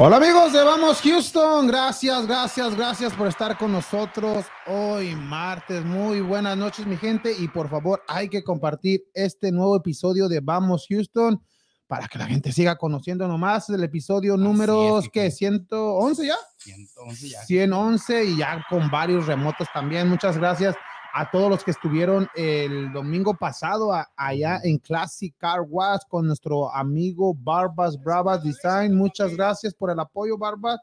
Hola amigos de Vamos Houston, gracias, gracias, gracias por estar con nosotros hoy martes. Muy buenas noches mi gente y por favor hay que compartir este nuevo episodio de Vamos Houston para que la gente siga conociendo nomás el episodio número que 111 ya. 111 ya. 111 y ya con varios remotos también. Muchas gracias a todos los que estuvieron el domingo pasado allá en Classic Car Wash con nuestro amigo Barbas Bravas Design. Muchas gracias por el apoyo, Barbas.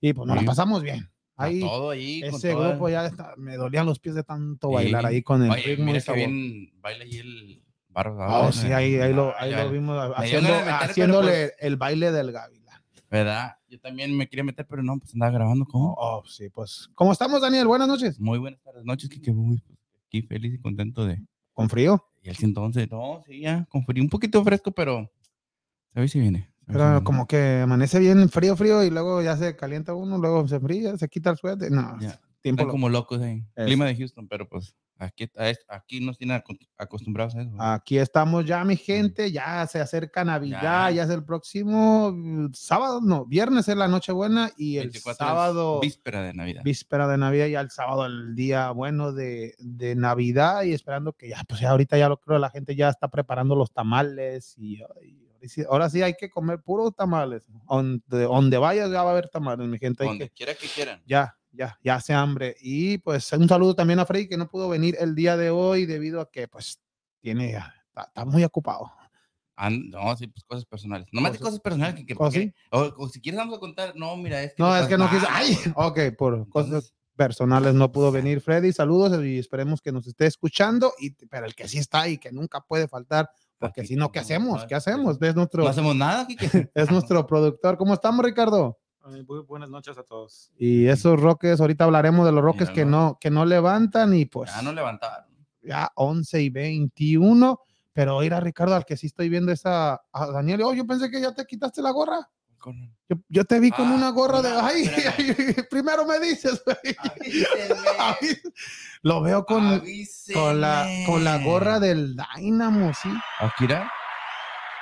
Y pues nos la pasamos bien. Ahí, todo ahí, ese grupo ya está, me dolían los pies de tanto bailar ahí con el Oye, ritmo. mira que bien baila ahí el barba. Oh, sí, ahí, ahí lo, ahí lo vimos haciendo, meter, haciéndole pues- el baile del gavilán. ¿Verdad? Yo también me quería meter, pero no, pues andaba grabando. ¿Cómo? Oh, sí, pues. ¿Cómo estamos, Daniel? Buenas noches. Muy buenas tardes, noches, que muy pues, aquí feliz y contento de. ¿Con frío? Y el 111, no, sí, ya, con frío, un poquito fresco, pero. Ver si viene. Pero como que amanece bien frío, frío y luego ya se calienta uno, luego se fría, se quita el suéter. No, Ya, tiempo Están como locos ahí. Es. Clima de Houston, pero pues aquí, aquí nos tienen aco- acostumbrados a eso. Aquí estamos ya, mi gente. Ya se acerca Navidad, ya, Ya. es el próximo mm, sábado, no, viernes es la Nochebuena y el 24 es sábado, Víspera de Navidad. víspera de Navidad, ya el sábado, el día bueno de, de Navidad y esperando que ya, pues ya ahorita ya lo creo, la gente ya está preparando los tamales y, y ahora sí- ahora sí hay que comer puros tamales. Donde, donde vayas ya va a haber tamales, mi gente. Hay Donde que, quiera que quieran. ya, ya, ya hace hambre. Y pues un saludo también a Freddy que no pudo venir el día de hoy debido a que pues tiene, está, está muy ocupado. An- no, sí, pues cosas personales. No más de Cosas- cosas personales que, que ¿Oh, sí? o, o si quieres vamos a contar, no, mira, es que No, es que no pasa- quiso. Ah, Ay, ok, por cosas entonces, personales no pudo venir Freddy. Saludos y esperemos que nos esté escuchando. Y, pero el que sí está y que nunca puede faltar, porque Aquí si no, ¿qué hacemos? ¿Qué hacemos? Es nuestro, no hacemos nada, Kike. es nuestro productor. ¿Cómo estamos, Ricardo? Ay, Muy buenas noches a todos. Y esos roques, ahorita hablaremos de los roques que no, que no levantan y pues Ya no levantaron. ya 11 y 21. Pero ir a Ricardo, al que sí estoy viendo esa, a Daniel, oh, yo pensé que ya te quitaste la gorra. Con- Yo, yo te vi con Ah, una gorra de, una- ay, espérame. primero me dices, güey. Lo veo con, con, la, con la gorra del Dynamo, ¿sí? Akira,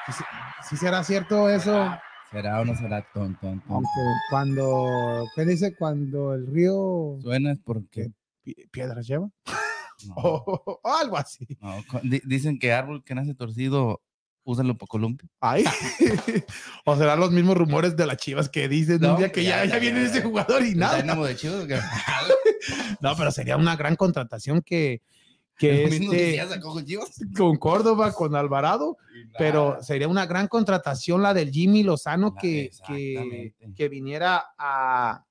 ¿Sí, sí será cierto eso? ¿Será, será o no será tonto? tonto? Aunque cuando, ¿qué dice? Cuando el río Suena es porque. pi- piedras lleva, No, o algo así. no, dicen que árbol que nace torcido, úsalo para columpio. Ay. o serán los mismos rumores de las chivas que dicen un día que ya, ya, ya ya, viene ese jugador y ¿El nada. De Chivas? No, pero sería una gran contratación que, que este, con Córdoba, con Alvarado, pero sería una gran contratación la del Jimmy Lozano que, que, viniera a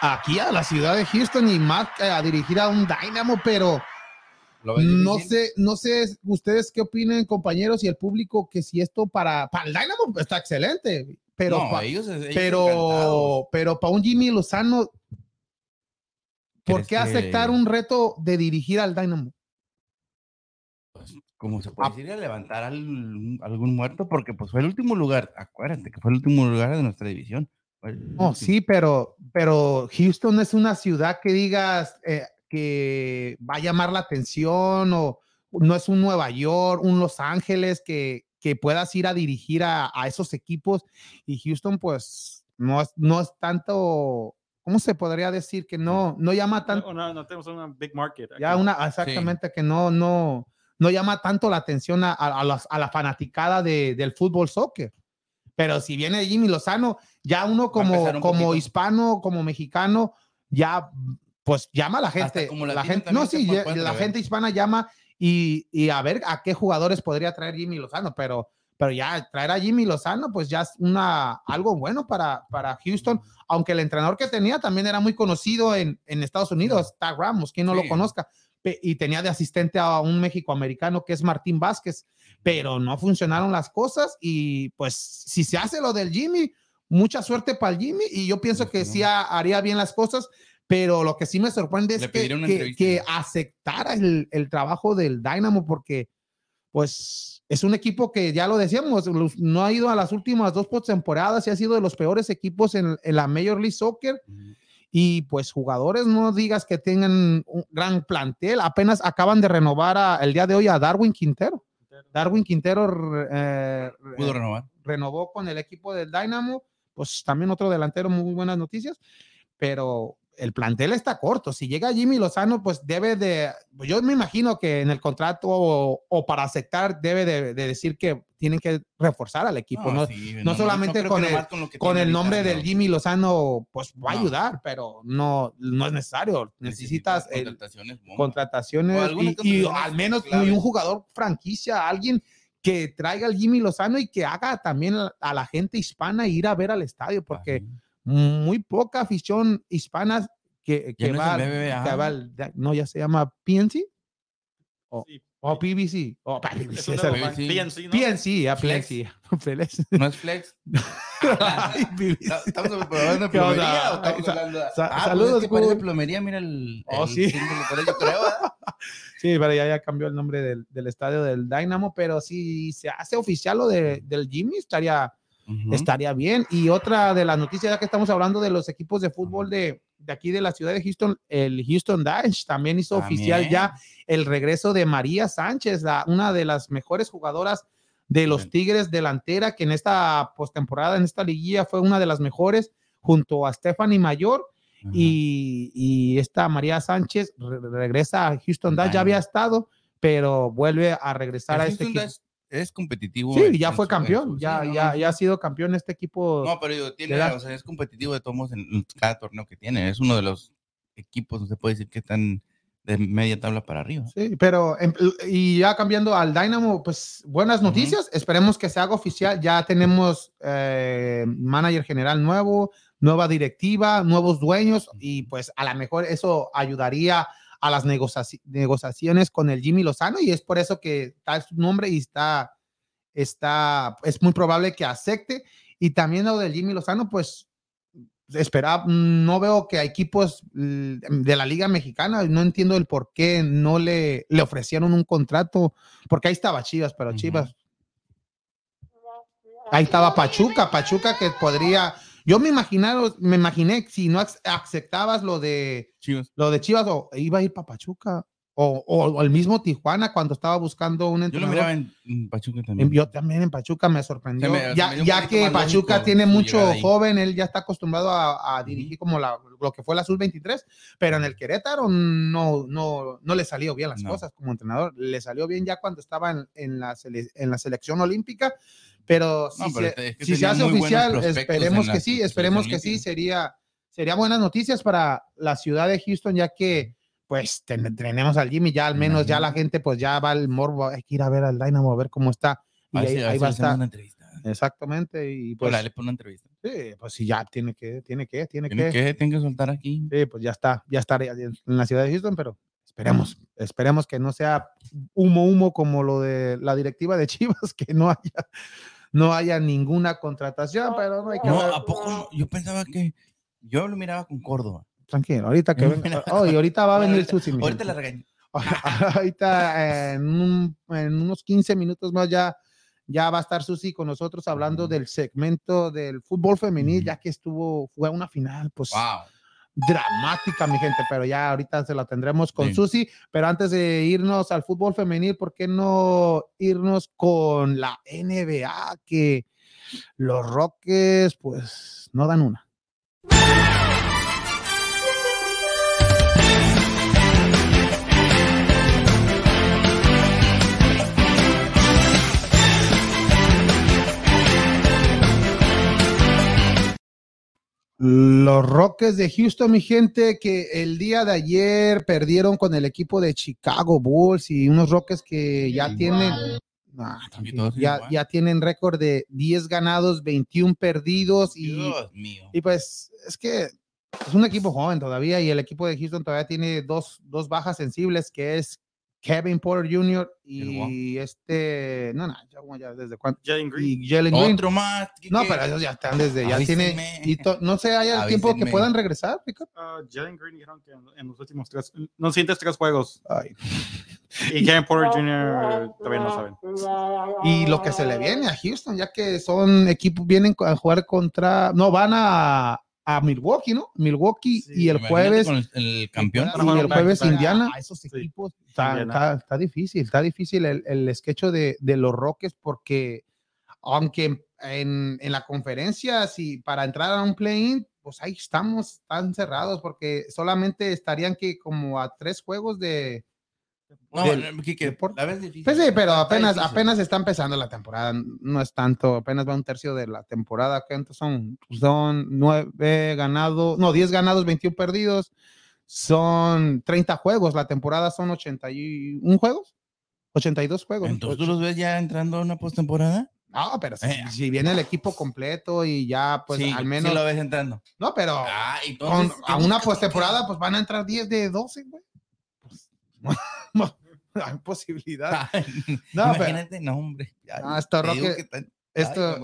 aquí a la ciudad de Houston y más a dirigir a un Dynamo, pero ¿Lo ves no sé, no sé ustedes qué opinen, compañeros y el público, que si esto para, para el Dynamo está excelente, pero no, pa- ellos, ellos encantados. pero, pero para un Jimmy Lozano, ¿por ¿Crees qué que- aceptar un reto de dirigir al Dynamo? como se puede Ah. decir, a levantar al- algún muerto, porque pues fue el último lugar, acuérdate que fue el último lugar de nuestra división. Oh, sí, pero, pero Houston es una ciudad que digas eh, que va a llamar la atención o no es un Nueva York, un Los Ángeles que, que puedas ir a dirigir a, a esos equipos y Houston pues no es, no es tanto, ¿cómo se podría decir? Que no, no llama tanto, No, no, no tenemos una big market. ya una, exactamente que no, no, no llama tanto la atención a, a- a las- a la fanaticada de- del fútbol soccer. Pero si viene Jimmy Lozano, ya uno como, un como poquito. hispano, como mexicano, ya pues llama a la gente. como la gente no, sí, la gente hispana llama y, y a ver a qué jugadores podría traer Jimmy Lozano, pero, pero ya traer a Jimmy Lozano, pues ya es una, algo bueno para, para Houston, aunque el entrenador que tenía también era muy conocido en, en Estados Unidos, Tag Ramos, quien no lo conozca, y tenía de asistente a un México-americano que es Martín Vázquez, pero no funcionaron las cosas y pues si se hace lo del Jimmy, mucha suerte para el Jimmy y yo pienso que sí ha- haría bien las cosas, pero lo que sí me sorprende es que, que, que aceptara el, el trabajo del Dynamo porque pues es un equipo que ya lo decíamos, los- no ha ido a las últimas dos temporadas y ha sido de los peores equipos en, en la Major League Soccer y pues jugadores no digas que tengan un gran plantel, apenas acaban de renovar a- el día de hoy a Darwin Quintero. Darwin Quintero eh, Pudo renovar. renovó con el equipo del Dynamo, pues también otro delantero, muy buenas noticias, pero el plantel está corto. Si llega Jimmy Lozano, pues debe de, yo me imagino que en el contrato o, o para aceptar debe de, de, decir que tienen que reforzar al equipo, no, sí, no solamente con el, con, el nombre ahorita, del. Jimmy Lozano, pues va a ayudar, pero no, no es necesario. Necesitas el, contrataciones, contrataciones y, al menos un jugador franquicia, alguien que traiga al Jimmy Lozano y que haga también a, a la gente hispana ir a ver al estadio, porque Ajá. Muy poca afición hispana que, que no va, que al- no, ya se llama PNC o, Sí. o PBC o PBC, es. PNC, ¿no? PNC, ya Flex. PNC. Flex. No es flex. Ay, PBC. ¿Estamos hablando de ¿Qué onda? plomería o estamos hablando de... Ah, pues saludos, es que parece Google. plomería, mira el... Oh, el sí. Sí, pero ya, ya cambió el nombre del, del estadio del Dynamo, pero si se hace oficial lo de, del Jimmy, estaría, Estaría bien. Y otra de las noticias, ya que estamos hablando de los equipos de fútbol de, de aquí de la ciudad de Houston, el Houston Dash también hizo oficial ya el regreso de María Sánchez, la, una de las mejores jugadoras de los. Tigres delantera, que en esta postemporada, en esta liguilla, fue una de las mejores, junto a Stephanie Mayor y, y esta María Sánchez re- regresa a Houston Dash, ya había estado, pero vuelve a regresar a este Houston equipo. Dash es competitivo. Sí, en- ya en fue su- campeón, su- ya, no, ya, ya ha sido campeón este equipo. No, pero digo, tiene, da- o sea, es competitivo de todos en, cada torneo que tiene. Es uno de los equipos, no se puede decir que están de media tabla para arriba. Sí, pero y ya cambiando al Dynamo, pues buenas noticias. Esperemos que se haga oficial. Ya tenemos eh, manager general nuevo, nueva directiva, nuevos dueños y pues a lo mejor eso ayudaría a las negocia- negociaciones con el Jimmy Lozano y es por eso que está su nombre y está, está, es muy probable que acepte. Y también lo del Jimmy Lozano, pues espera, no veo que equipos mm, de la Liga Mexicana, no entiendo el por qué no le, le ofrecieron un contrato, porque ahí estaba Chivas, pero. Chivas. Ahí estaba Pachuca, Pachuca que podría, yo me imaginaron, me imaginé si no ac- aceptabas lo de Chivas. lo de Chivas o iba a ir para Pachuca o, o- o el mismo Tijuana cuando estaba buscando un Yo lo entrenador. miraba en, en Pachuca también. Yo también en Pachuca me sorprendió. Me- ya me que Pachuca lógico tiene mucho joven, él ya está acostumbrado a, a dirigir como la, lo que fue la sub-23, pero en el Querétaro no, no, no le salió bien las No. cosas como entrenador. Le salió bien ya cuando estaba en, en la, en la selección olímpica, pero si, No, pero se, es que si se hace oficial, esperemos que sí, esperemos que sí, sería, sería buenas noticias para la ciudad de Houston, ya que pues ten- tenemos al Jimmy, ya al menos ya la Imagínate. gente pues ya va al morbo, hay que ir a ver al Dynamo, a ver cómo está. Y ahí, si- ahí va a estar. una entrevista. Exactamente. Y pues, Hola, le pone una entrevista. sí, pues sí, ya tiene que, tiene que, tiene, Tiene que. que, tiene que soltar aquí. Sí, pues ya está, ya está en la ciudad de Houston, pero esperemos, esperemos que no sea humo, humo como lo de la directiva de Chivas, que no haya, no haya ninguna contratación, pero no hay que No, ver. ¿a poco? Yo pensaba que... Yo lo miraba con Córdoba. Tranquilo, ahorita que venga. Oh, y ahorita va a venir Ahorita- Susi. Ahorita gente. la regaño. ahorita en, un- en unos 15 minutos más ya, ya va a estar Susi con nosotros hablando del segmento del fútbol femenil, ya que estuvo, fue una final, pues Wow. Dramática, mi gente, pero ya ahorita se la tendremos con Sí. Susi. Pero antes de irnos al fútbol femenil, ¿por qué no irnos con la NBA? Que los Rockets, pues, no dan una. Los Rockets de Houston, mi gente, que el día de ayer perdieron con el equipo de Chicago Bulls y unos Rockets que ya Igual. tienen, Ah, ya tienen récord de 10 ganados, 21 perdidos y, Dios mío. y pues es que es un equipo joven todavía y el equipo de Houston todavía tiene dos, dos bajas sensibles que es Kevin Porter Jr. y este, no, no, ya, ya desde cuándo, Jalen Green. y Jalen Green. Otro más. ¿qué- No, pero ellos ya están desde, ya tiene, Avísenme. y to- no sé, hay el tiempo que puedan regresar, Ricardo? Ah, Jalen Green dijeron que en, en los últimos tres, en los siguientes tres juegos. Ay, Y Kevin Porter Jr. todavía no saben. Y lo que se le viene a Houston, ya que son equipos, vienen a jugar contra, no, van a, a Milwaukee, ¿no? Milwaukee Sí, y el jueves, con el, el campeón. Y el jueves. Indiana. A esos sí. equipos está, Indiana. está- está difícil, está difícil el, el sketch de, de los Rockets porque aunque en, en la conferencia, si para entrar a un play-in, pues ahí estamos, están cerrados, porque solamente estarían que como a tres juegos de... No, del- no, Quique, deporte. la ves difícil. Pues sí, pero apenas, apenas está empezando la temporada, no es tanto, apenas va un tercio de la temporada. ¿Cuántos son? Son nueve ganados, no, 10 ganados, 21 perdidos. Son 30 juegos, la temporada son 81 juegos, 82 juegos. Entonces tú los ves ya entrando a una postemporada. No, pero si, Eh. si viene el equipo completo y ya, pues sí, al sí menos. lo ves entrando. No, pero Ah, con- a una postemporada, pues van a entrar 10 de 12, güey. Hay posibilidad. No, pero- Imagínate, no, hombre. ya, No, que esto-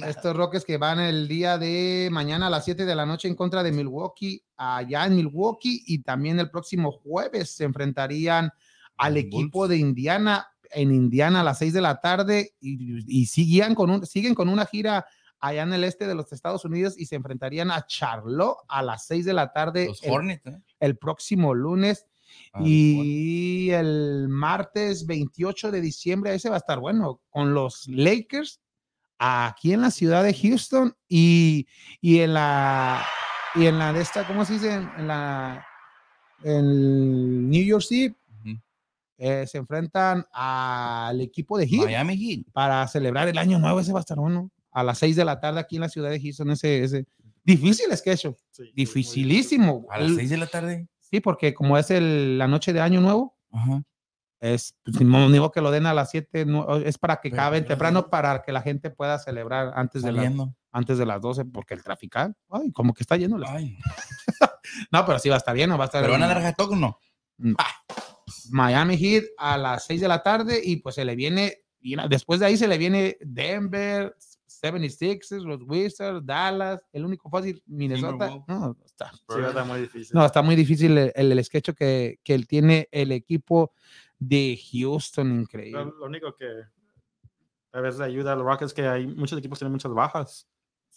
nada. Estos Rockets que van el día de mañana a las 7 de la noche en contra de Milwaukee, allá en Milwaukee, y también el próximo jueves se enfrentarían al equipo de Indiana en Indiana a las 6 de la tarde y, y siguen, con un, siguen con una gira allá en el este de los Estados Unidos y se enfrentarían a Charlotte a las 6 de la tarde Los el, Hornets, ¿eh? el próximo lunes. Ah. Y el martes 28 de diciembre, ese va a estar bueno, con los Lakers aquí en la ciudad de Houston y, y en la y en la de esta, ¿cómo se dice? En la en New York City eh, se enfrentan al equipo de Heat Miami Heat. para celebrar el año nuevo, ese va a estar bueno. A las 6 de la tarde aquí en la ciudad de Houston, ese, ese difícil es que eso, Sí, dificilísimo. A las El- 6 de la tarde. Sí, porque como es el, la noche de año nuevo, Ajá. es pues, ni modo que lo den a las 7, es para que Pero, caben pero temprano para que la gente pueda celebrar antes de, las, antes de las 12, porque el trafical, ay, como que está lleno. No, pero sí va a estar lleno, va a estar ¿Pero van a dar hashtag o no? Miami Heat a las 6 de la tarde y pues se le viene, y después de ahí se le viene Denver, 76ers, los Wizards, Dallas, el único fácil, Minnesota. No, está, Sí, a estar muy difícil. no, está muy difícil el, el, el sketch que, que él tiene el equipo de Houston, increíble. Lo, lo único que a veces ayuda a los Rockets es que hay muchos equipos tienen muchas bajas.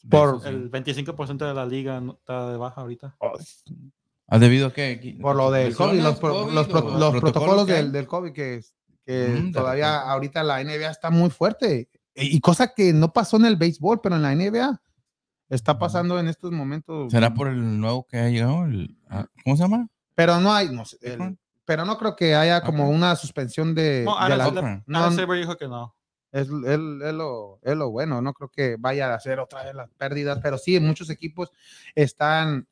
Por- sí. El 25% de la liga está de baja ahorita. ¿Ah, ¿Debido a qué? por lo del COVID, los, pro- los pro- los protocolos que hay? del, del COVID que, que Mm, todavía ahorita la NBA está muy fuerte y cosa que no pasó en el béisbol, pero en la NBA está pasando en estos momentos. ¿Será por el nuevo que ha llegado? El- ah, ¿Cómo se llama? Pero no hay, no sé, el- pero no creo que haya como Ajá. una suspensión de, No, de Adam la- no, Adam Silver dijo que no. es, es- es lo, es lo bueno, no creo que vaya a hacer otra vez las pérdidas, pero sí, muchos equipos están,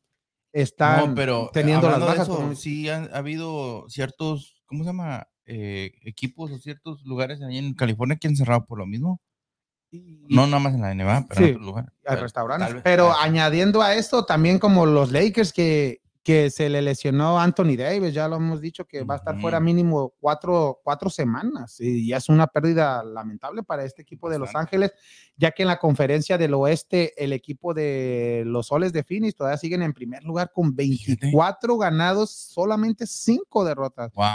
están no, pero teniendo las bajas. eso, como- sí han ha habido ciertos, ¿cómo se llama? Eh, equipos o ciertos lugares ahí en California que han cerrado por lo mismo. Y- No nada más en la NBA, pero Sí, en otros lugares. hay Tal- restaurantes. tal vez- Pero añadiendo a esto, también como los Lakers que, que se le lesionó Anthony Davis, ya lo hemos dicho que va a estar fuera mínimo cuatro, cuatro semanas y ya es una pérdida lamentable para este equipo de Los. Ángeles, ya que en la conferencia del oeste el equipo de los Soles de Phoenix todavía siguen en primer lugar con 24 ganados, solamente cinco derrotas. Wow.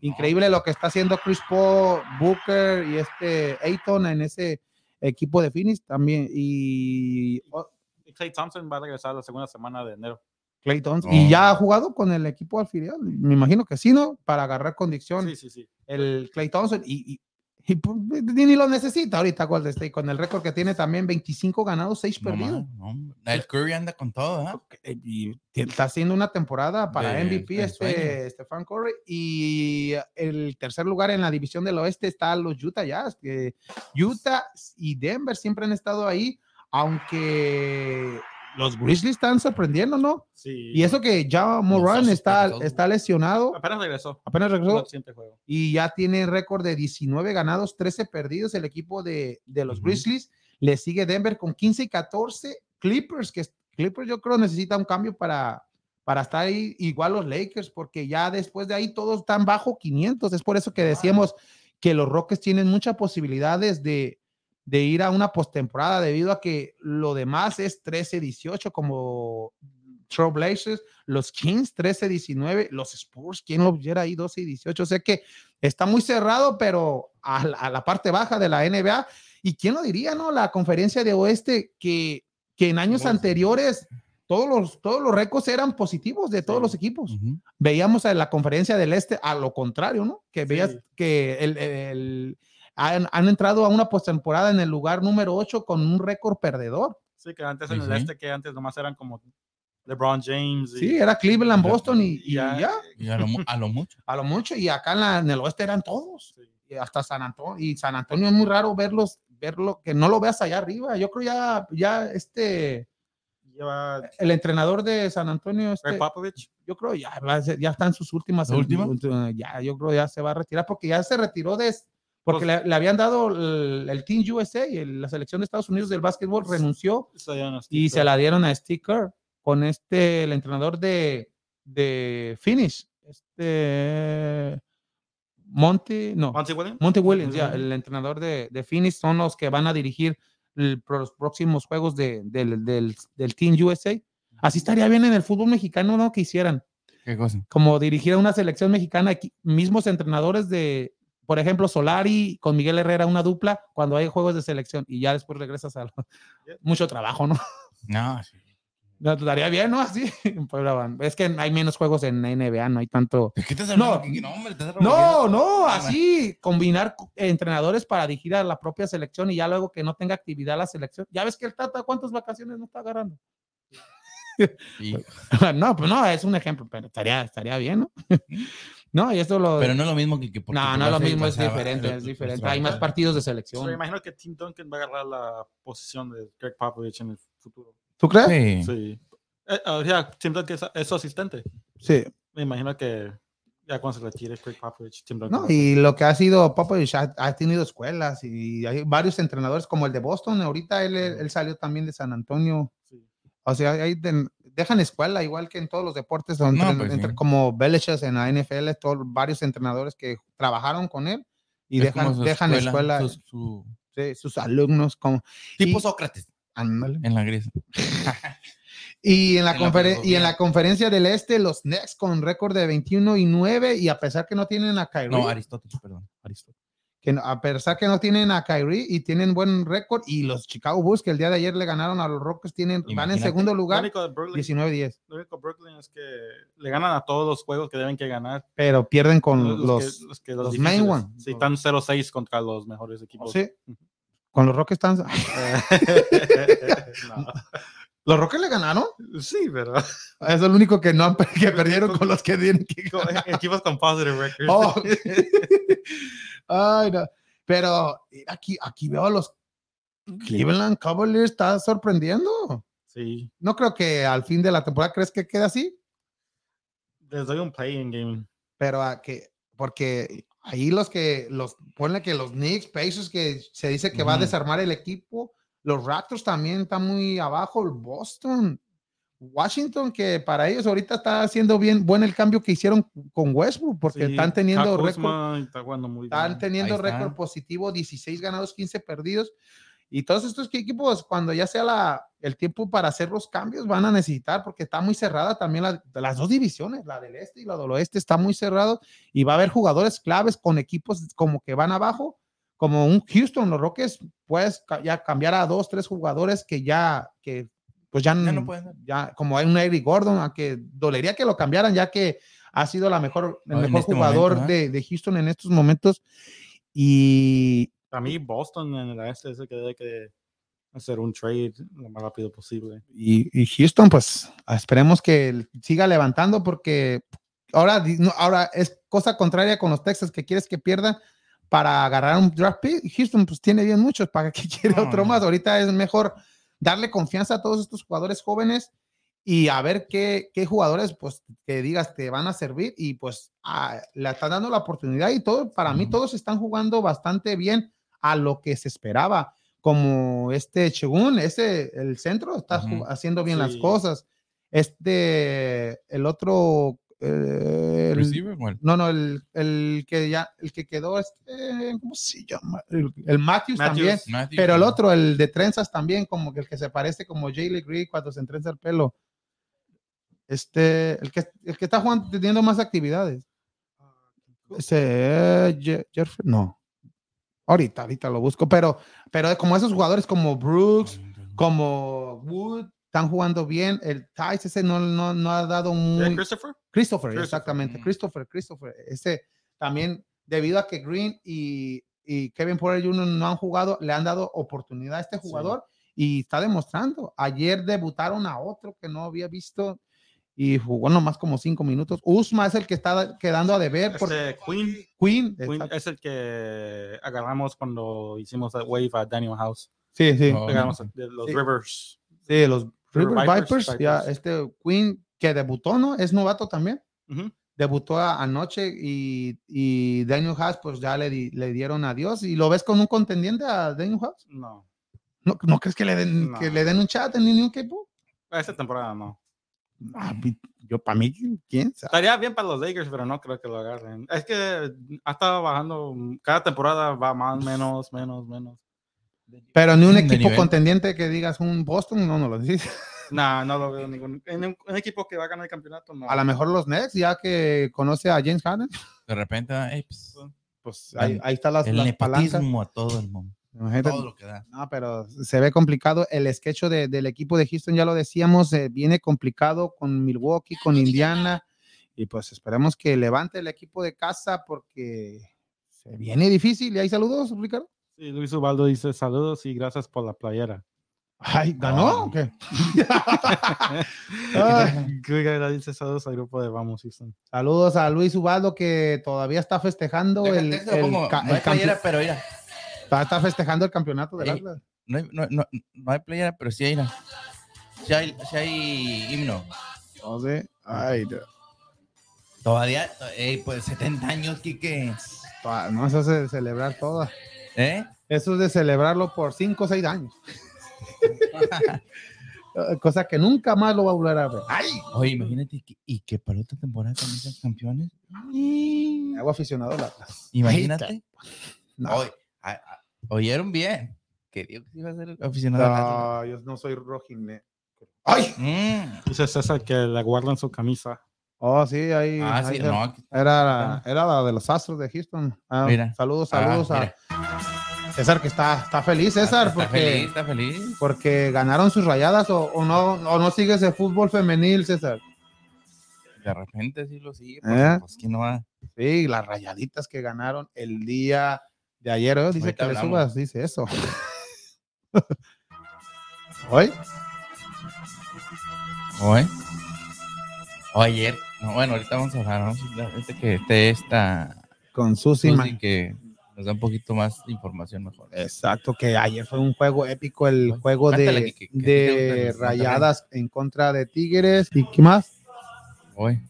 Increíble lo que está haciendo Chris Paul, Booker y este Ayton en ese equipo de Phoenix también y oh, Y Clay Thompson va a regresar la segunda semana de enero. Clay Thompson. Oh. Y ya ha jugado con el equipo al filial. Me imagino que sí, ¿no? Para agarrar condición Sí, sí, sí. el Clay Thompson. Y, y- y, pues, ni lo necesita ahorita Golden State con el récord que tiene también 25 ganados, 6 No perdidos. no, el Curry anda con todo. Eh, Y está haciendo una temporada para De MVP este Stefan Curry. Y el tercer lugar en la división del oeste está los Utah Jazz. Que Utah y Denver siempre han estado ahí, aunque los Grizzlies están sorprendiendo, ¿no? Sí. Y eso que ya Moran está, está lesionado, Apenas regresó. apenas regresó el siguiente juego. y ya tiene récord de 19 ganados, 13 perdidos el equipo de, de los. Grizzlies. Le sigue Denver con 15 y 14. Clippers, que Clippers yo creo necesita un cambio para, para estar ahí, igual los Lakers, porque ya después de ahí todos están bajo 500. Es por eso que decíamos que los Rockets tienen muchas posibilidades de, de ir a una postemporada debido a que lo demás es 13-18 como Trailblazers, los Kings 13-19, los Spurs, ¿quién lo viera ahí 12-18? O sea que está muy cerrado, pero a la, a la parte baja de la NBA. ¿Y quién lo diría, no? La conferencia de oeste que, que en años anteriores todos los, todos los récords eran positivos de todos Sí. los equipos veíamos en la conferencia del este a lo contrario, ¿no? Que veías Sí. que el, el- han, han entrado a una postemporada en el lugar número 8 con un récord perdedor. Sí, que antes Sí, en el sí. este, que antes nomás eran como LeBron James. y- Sí, era Cleveland, Boston y, y ya. ya, Y a lo, a lo mucho. a lo mucho. Y acá en, la- en el oeste eran todos. Sí. y hasta San Antonio. Y San Antonio es muy raro verlos, verlo, que no lo veas allá arriba. Yo creo ya, ya este, Lleva el entrenador de San Antonio, este, Popovich. yo creo ya, ya está en sus últimas. ¿La última? Ya, yo creo ya se va a retirar porque ya se retiró de. Porque Pues- le, le habían dado el, el Team USA, y el- la selección de Estados Unidos del básquetbol, renunció y se la dieron a Steve Kerr con este, el entrenador de, de Phoenix, este Monty, no, Monty Williams. Monty Williams, ya, el entrenador de, de Phoenix, son los que van a dirigir el- los próximos juegos de- del, del, del Team USA. Así estaría bien en el fútbol mexicano, ¿no? Que hicieran, ¿Qué cosa? como dirigir a una selección mexicana, aquí, mismos entrenadores de, por ejemplo, Solari con Miguel Herrera, una dupla, cuando hay juegos de selección y ya después regresas a mucho trabajo, ¿no? No, sí. No, Estaría bien, ¿no? Así. Es que hay menos juegos en la NBA, no hay tanto. ¿De qué estás hablando? No. ¿Qué- No, hombre, estás No, no, así combinar entrenadores para dirigir a la propia selección y ya luego que no tenga actividad la selección. Ya ves que el Tata, ¿cuántas vacaciones no está agarrando? Sí, no, pues no, es un ejemplo, pero estaría, estaría bien, ¿no? no, y esto lo. Pero no es lo mismo que, que no, no es lo mismo, es diferente, es diferente. Hay más partidos de So, me selección. imagino que Tim Duncan va a agarrar la posición de Greg Popovich en el futuro. ¿Tú crees? Sí. Sí. Eh, o sea, Tim Duncan es, es su asistente. Sí. Me imagino que ya cuando se retire Greg Popovich, Tim Duncan. No, y lo que ha sido Popovich ha, ha tenido escuelas y hay varios entrenadores como el de Boston. Ahorita él, él salió también de San Antonio. Sí. O sea, ahí de- dejan escuela, igual que en todos los deportes, donde No, pues sí. como Belichick en la NFL, todos, varios entrenadores que trabajaron con él y Es dejan, dejan escuela, su- su- sí, sus alumnos. Como, tipo Y- Sócrates ándale. en la Grecia. Y en la, En la y en la conferencia del Este, los Knicks con récord de 21 y 9, y a pesar que no tienen a Kyrie, No, Aristóteles, perdón. Que a pesar que no tienen a Kyrie y tienen buen récord, y los Chicago Bulls que el día de ayer le ganaron a los Rockets, tienen, van en segundo lugar, único, de Brooklyn, 19-10, lo único de Brooklyn es que le ganan a todos los juegos que deben que ganar. pero pierden con Los, los, que, los, que los los main one. Sí, están 0-6 contra los mejores equipos. sí, con los Rockets están, No. los Rockets le ganaron, Sí, pero es el único que no han, que perdieron con los que tienen que con- ganar. equipos con positive records. Oh. Ay, no. Pero aquí, aquí veo a los Cleveland Cavaliers, está sorprendiendo. Sí, No creo que al fin de la temporada crees que quede así, les doy un play-in game. pero a que, porque ahí los que, los, ponle que los Knicks, Pacers, que se dice que va a desarmar el equipo, los Raptors también están muy abajo, el Boston, Washington, que para ellos ahorita está haciendo bien, bueno el cambio que hicieron con Westbrook, porque Sí, están teniendo récord está Están teniendo récord positivo, 16 ganados, 15 perdidos. Y todos estos equipos, cuando ya sea la, el tiempo para hacer los cambios, van a necesitar, porque está muy cerrada también la- las dos divisiones, la del este y la del oeste, está muy cerrado. Y va a haber jugadores claves con equipos como que van abajo, como un Houston, los Rockets, puedes ca- ya cambiar a dos, tres jugadores que ya, que pues ya, Ya no pueden ya como hay un Eric Gordon, aunque dolería que lo cambiaran, ya que ha sido la mejor, el en mejor este jugador momento, ¿eh? de, de Houston en estos momentos. Y Para mí, Boston en el este es el que debe que hacer un trade lo más rápido posible. y, y Houston, pues esperemos que siga levantando porque ahora, ahora es cosa contraria con los Texas que quieres que pierdan para agarrar un draft pick. Houston pues tiene bien muchos, ¿para qué quiere No, otro más? Ahorita es mejor darle confianza a todos estos jugadores jóvenes y a ver qué, qué jugadores pues que digas te van a servir y pues ah, le están dando la oportunidad y todo, para mí todos están jugando bastante bien a lo que se esperaba como este Chegun, ese, el centro, está haciendo bien las Sí. cosas. Este, el otro, el- Receiver, bueno. no, no, el, el que ya, el que quedó, este, ¿cómo se llama? El, el Matthews, también, Matthews. Pero el otro, el de trenzas también, como que el que se parece como Jay Green cuando se entrenza el pelo. Este, el que, el que está jugando, teniendo más actividades. Ese, eh, Je- Jeffrey, no. Ahorita, ahorita lo busco, pero, pero como esos jugadores como Brooks, como Wood, están jugando bien. El Tice ese no, no, no ha dado ¿Eh, muy... Christopher? Christopher, Christopher, exactamente. mm. Christopher, Christopher. Ese también, debido a que Green y, y Kevin Porter Jr. no han jugado, le han dado oportunidad a este Sí. jugador y está demostrando. Ayer debutaron a otro que no había visto y jugó nomás como cinco minutos. Usma es el que está quedando a deber por Este, Queen, Queen. Es el que agarramos cuando hicimos el wave a Daniel House. Sí, sí. Oh. Los Sí. Rivers. Sí, los River Vipers, Vipers, ya este Queen que debutó, ¿no? Es novato también. Ujú. Debutó a- anoche y, y Daniel Haas, pues ya le, di- le dieron adiós. ¿Y lo ves con un contendiente a Daniel Haas? No, ¿No, no crees que le den, No. que le den un chat en ningún equipo? esta temporada no. Ah, yo, para mí, ¿quién sabe? Estaría bien para los Lakers, pero no creo que lo agarren. Es que ha estado bajando, cada temporada va más, menos, menos, menos. Pero ni un equipo nivel. contendiente que digas un Boston, no, no lo dices. No, no lo veo ningún. En un, un equipo que va a ganar el campeonato, no. A lo mejor los Nets, ya que conoce a James Harden, De repente, eh, pues, pues ahí, ahí están las, el las palancas. nepotismo a todo el mundo. Imagínate, Todo lo que da. No, pero se ve complicado. El sketch de- del equipo de Houston, ya lo decíamos, eh, viene complicado con Milwaukee, con Indiana. Y pues esperemos que levante el equipo de casa porque se viene difícil. ¿Y hay saludos, Ricardo? Sí, Luis Ubaldo dice saludos y gracias por la playera. Ay, ¿ganó? O qué? Ay, dice saludos al grupo de Vamos Houston. saludos a Luis Ubaldo que todavía está festejando el, se ca- no el hay playera, pero mira, está, está festejando el campeonato del Ey. Atlas. no hay, no, no, no hay playera, pero sí hay, sí hay, sí hay himno. No sé. Ay, Dios. Todavía, ey, pues 70 años, Kike. Ah, no, eso es de celebrar todo. ¿Eh? Eso es de celebrarlo por 5 o 6 años. Cosa que nunca más lo va a volver a ver. ¡Ay! Oye, imagínate, que, y que para otra temporada también sean campeones. Me hago aficionado al Atlas. Imagínate. No, Oye, a- a- oyeron bien. Que Dios iba a ser aficionado no, yo no soy rojine. ¡Ay! Mm. Dice César que le guardan su camisa. Oh, sí, ahí. Ah, ahí sí, se- no. Era, la- era la de los Astros de Houston. Ah, Mira. Saludos, Ah, saludos a. César, que está, está feliz, César, está porque, feliz, está feliz. porque ganaron sus rayadas o, o no, o no sigues el fútbol femenil, César. De repente sí lo sigue. ¿Eh? Pues, pues que no va. Sí, las rayaditas que ganaron el día de ayer, ¿eh? dice Ahorita que le subas, dice eso. Hoy, Hoy. O ayer. No, bueno, ahorita vamos a hablar. Vamos a hablar ahorita que esté esta. con Susi. Susi, que nos da un poquito más de información mejor. Exacto, que ayer fue un juego épico, el juego de, que- que- de rayadas en contra de Tigres. ¿Y qué más? Hoy.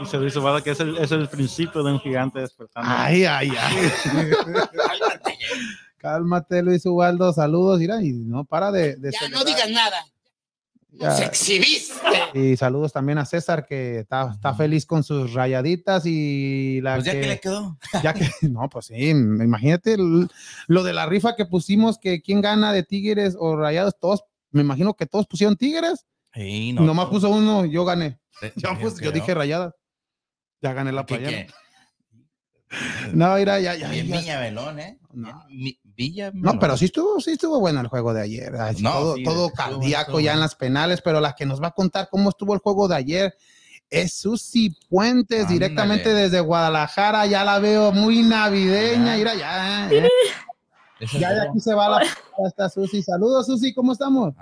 Dice Luis Ubaldo que es el, es el principio de un gigante despertando. Ay, ay, ay. Cálmate, Luis Ubaldo. Saludos, mira, y no para de, de Ya no digas nada. Ya. Se exhibiste. Y saludos también a César, que está, está feliz con sus rayaditas y la Pues ya que, que le quedó. ya que- no, pues sí, imagínate el- lo de la rifa que pusimos, que quién gana de Tigres o Rayados, todos, me imagino que todos pusieron Tigres, Sí, no, nomás puso uno, yo gané, Sí, yo, dije Rayadas, ya gané la ¿Qué, playera. qué? No, mira, ya, ya, Bien Belón, ¿eh? No. Villa No, pero sí estuvo, sí estuvo bueno el juego de ayer. así No, todo sí, todo bueno, cardíaco ya en las penales, pero la que nos va a contar cómo estuvo el juego de ayer es Susi Puentes, Ándale. directamente desde Guadalajara. Ya la veo muy navideña. Mira, ya, Ese ya de aquí se va la ya está Susi. Saludos, Susi, ¿cómo estamos?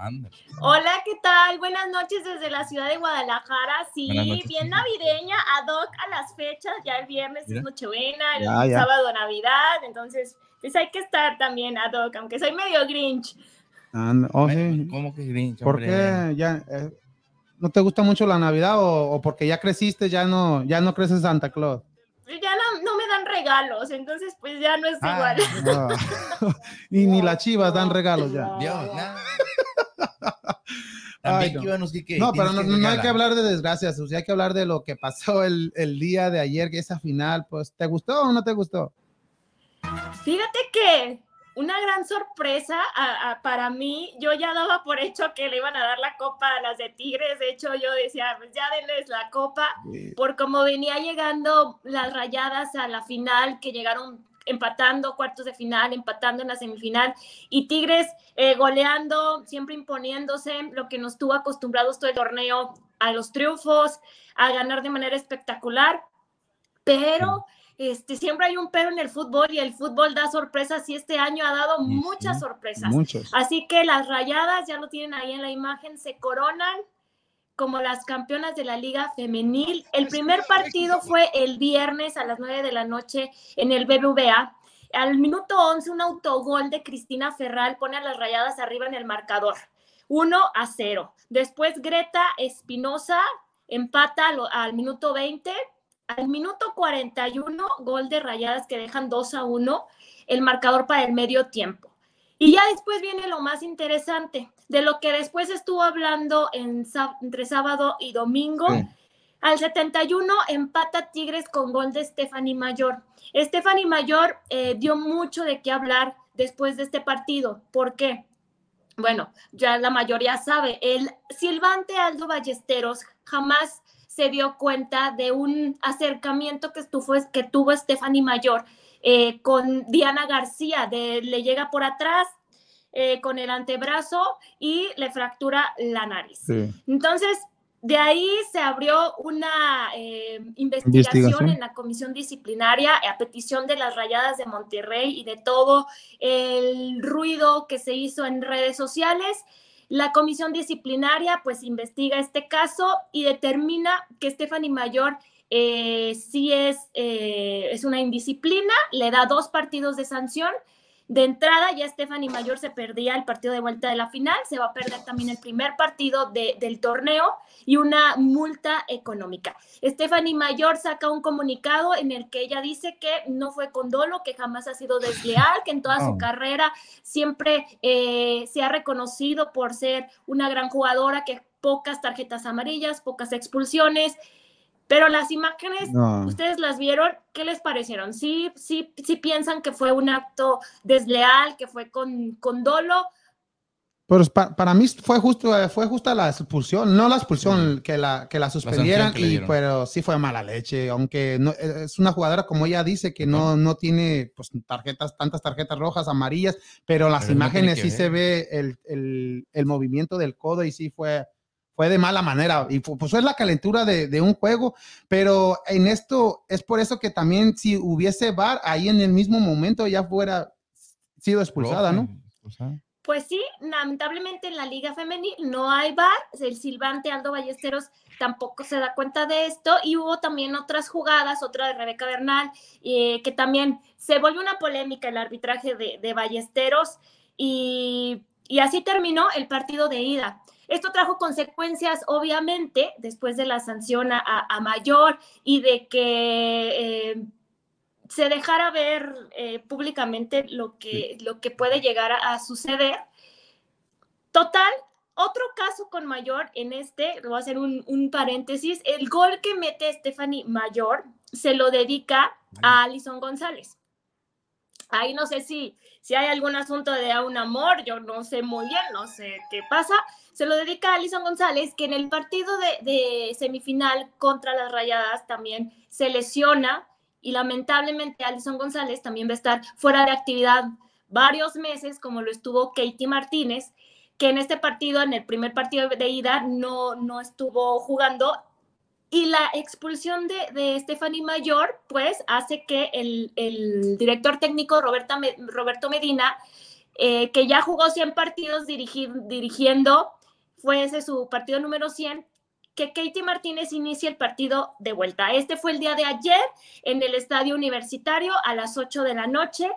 Hola, ¿qué tal? Buenas noches desde la ciudad de Guadalajara. Sí, noches. bien navideña, ad hoc a las fechas. Ya el viernes Mira. es Nochebuena, el Ya, ya. sábado Navidad. Entonces, pues hay que estar también ad hoc, aunque soy medio grinch. Oh, sí. ¿Cómo que Grinch? ¿Por qué ya eh, no te gusta mucho la Navidad o, o porque ya creciste, ya no, ya no creces Santa Claus? Ya no, no me dan regalos, entonces pues ya no es Ah, igual. Y ni las chivas dan regalos ya. Dios. Ay, no. que Quique, No, pero no, que no hay que hablar de desgracias, hay que hablar de lo que pasó el, el día de ayer, que esa final, pues, ¿te gustó o no te gustó? Fíjate que una gran sorpresa a- a- para mí, yo ya daba por hecho que le iban a dar la copa a las de Tigres, de hecho yo decía, pues ya denles la copa, por cómo venía llegando las rayadas a la final, que llegaron empatando cuartos de final, empatando en la semifinal, y Tigres eh, goleando, siempre imponiéndose, lo que nos tuvo acostumbrados todo el torneo a los triunfos, a ganar de manera espectacular, pero este, siempre hay un pero en el fútbol y el fútbol da sorpresas y este año ha dado muchas sorpresas. Muchos. Así que las rayadas, ya lo tienen ahí en la imagen, se coronan como las campeonas de la liga femenil. El primer partido fue el viernes a las 9 de la noche en el BBVA. Al minuto 11, un autogol de Cristina Ferral pone a las rayadas arriba en el marcador. 1 a 0. Después Greta Espinosa empata al, al minuto 20. Al minuto 41, gol de rayadas que dejan 2 a 1, el marcador para el medio tiempo. Y ya después viene lo más interesante, de lo que después estuvo hablando en, entre sábado y domingo. Sí. Al 71 empata Tigres con gol de Stephanie Mayor. Stephanie Mayor eh, dio mucho de qué hablar después de este partido. ¿Por qué? Bueno, ya la mayoría sabe, el silbante Aldo Ballesteros jamás se dio cuenta de un acercamiento que, estuvo, que tuvo Stephanie Mayor eh, con Diana García, de, le llega por atrás eh, con el antebrazo y le fractura la nariz. Sí. Entonces, de ahí se abrió una eh, investigación, Investigación. en la comisión disciplinaria a petición de las rayadas de Monterrey y de todo el ruido que se hizo en redes sociales. La comisión disciplinaria pues investiga este caso y determina que Stephanie Mayor eh, sí es, eh, es una indisciplina, le da dos partidos de sanción. De entrada, ya Stephanie Mayor se perdía el partido de vuelta de la final, se va a perder también el primer partido de- del torneo y una multa económica. Stephanie Mayor saca un comunicado en el que ella dice que no fue con dolo, que jamás ha sido desleal, que en toda su Oh. carrera siempre eh, se ha reconocido por ser una gran jugadora, que pocas tarjetas amarillas, pocas expulsiones. Pero las imágenes No. ¿Ustedes las vieron? ¿Qué les parecieron? ¿Sí, sí, sí piensan que fue un acto desleal, que fue con, con dolo? Pues pa- para mí fue justo, eh, fue justa la expulsión, no la expulsión, que la, que la suspendieran, y, pero sí fue mala leche, aunque no, eh, es una jugadora como ella dice que no, no tiene pues, tarjetas, tantas tarjetas rojas, amarillas, pero las Pero imágenes sí se ve el, el- el movimiento del codo y sí fue, fue de mala manera. Y pues es la calentura de, de un juego, pero en esto es por eso que también si hubiese VAR, ahí en el mismo momento ya fuera sido expulsada, ¿no? Pues sí, lamentablemente en la liga femenil no hay VAR, el silbante Aldo Ballesteros tampoco se da cuenta de esto y hubo también otras jugadas, otra de Rebeca Bernal, eh, que también se volvió una polémica el arbitraje de, de Ballesteros y, y así terminó el partido de ida. Esto trajo consecuencias, obviamente, después de la sanción a, mayor y de que eh, se dejara ver eh, públicamente lo que, lo que puede llegar a, a suceder. Total, otro caso con Mayor en este, voy a hacer un, un paréntesis, el gol que mete Stephanie Mayor se lo dedica a Alison González. Ahí no sé si, si hay algún asunto de un amor, yo no sé muy bien, no sé qué pasa. Se lo dedica a Alison González, que en el partido de, semifinal contra las Rayadas también se lesiona y lamentablemente Alison González también va a estar fuera de actividad varios meses, como lo estuvo Katie Martínez, que en este partido, en el primer partido de ida, no, no estuvo jugando. Y la expulsión de, de Stephanie Mayor, pues, hace que el, director técnico Roberto Medina, eh, que ya jugó 100 partidos dirigi- dirigiendo, fue ese su partido número 100, que Katie Martínez inicie el partido de vuelta. Este fue el día de ayer en el estadio universitario a las 8 de la noche.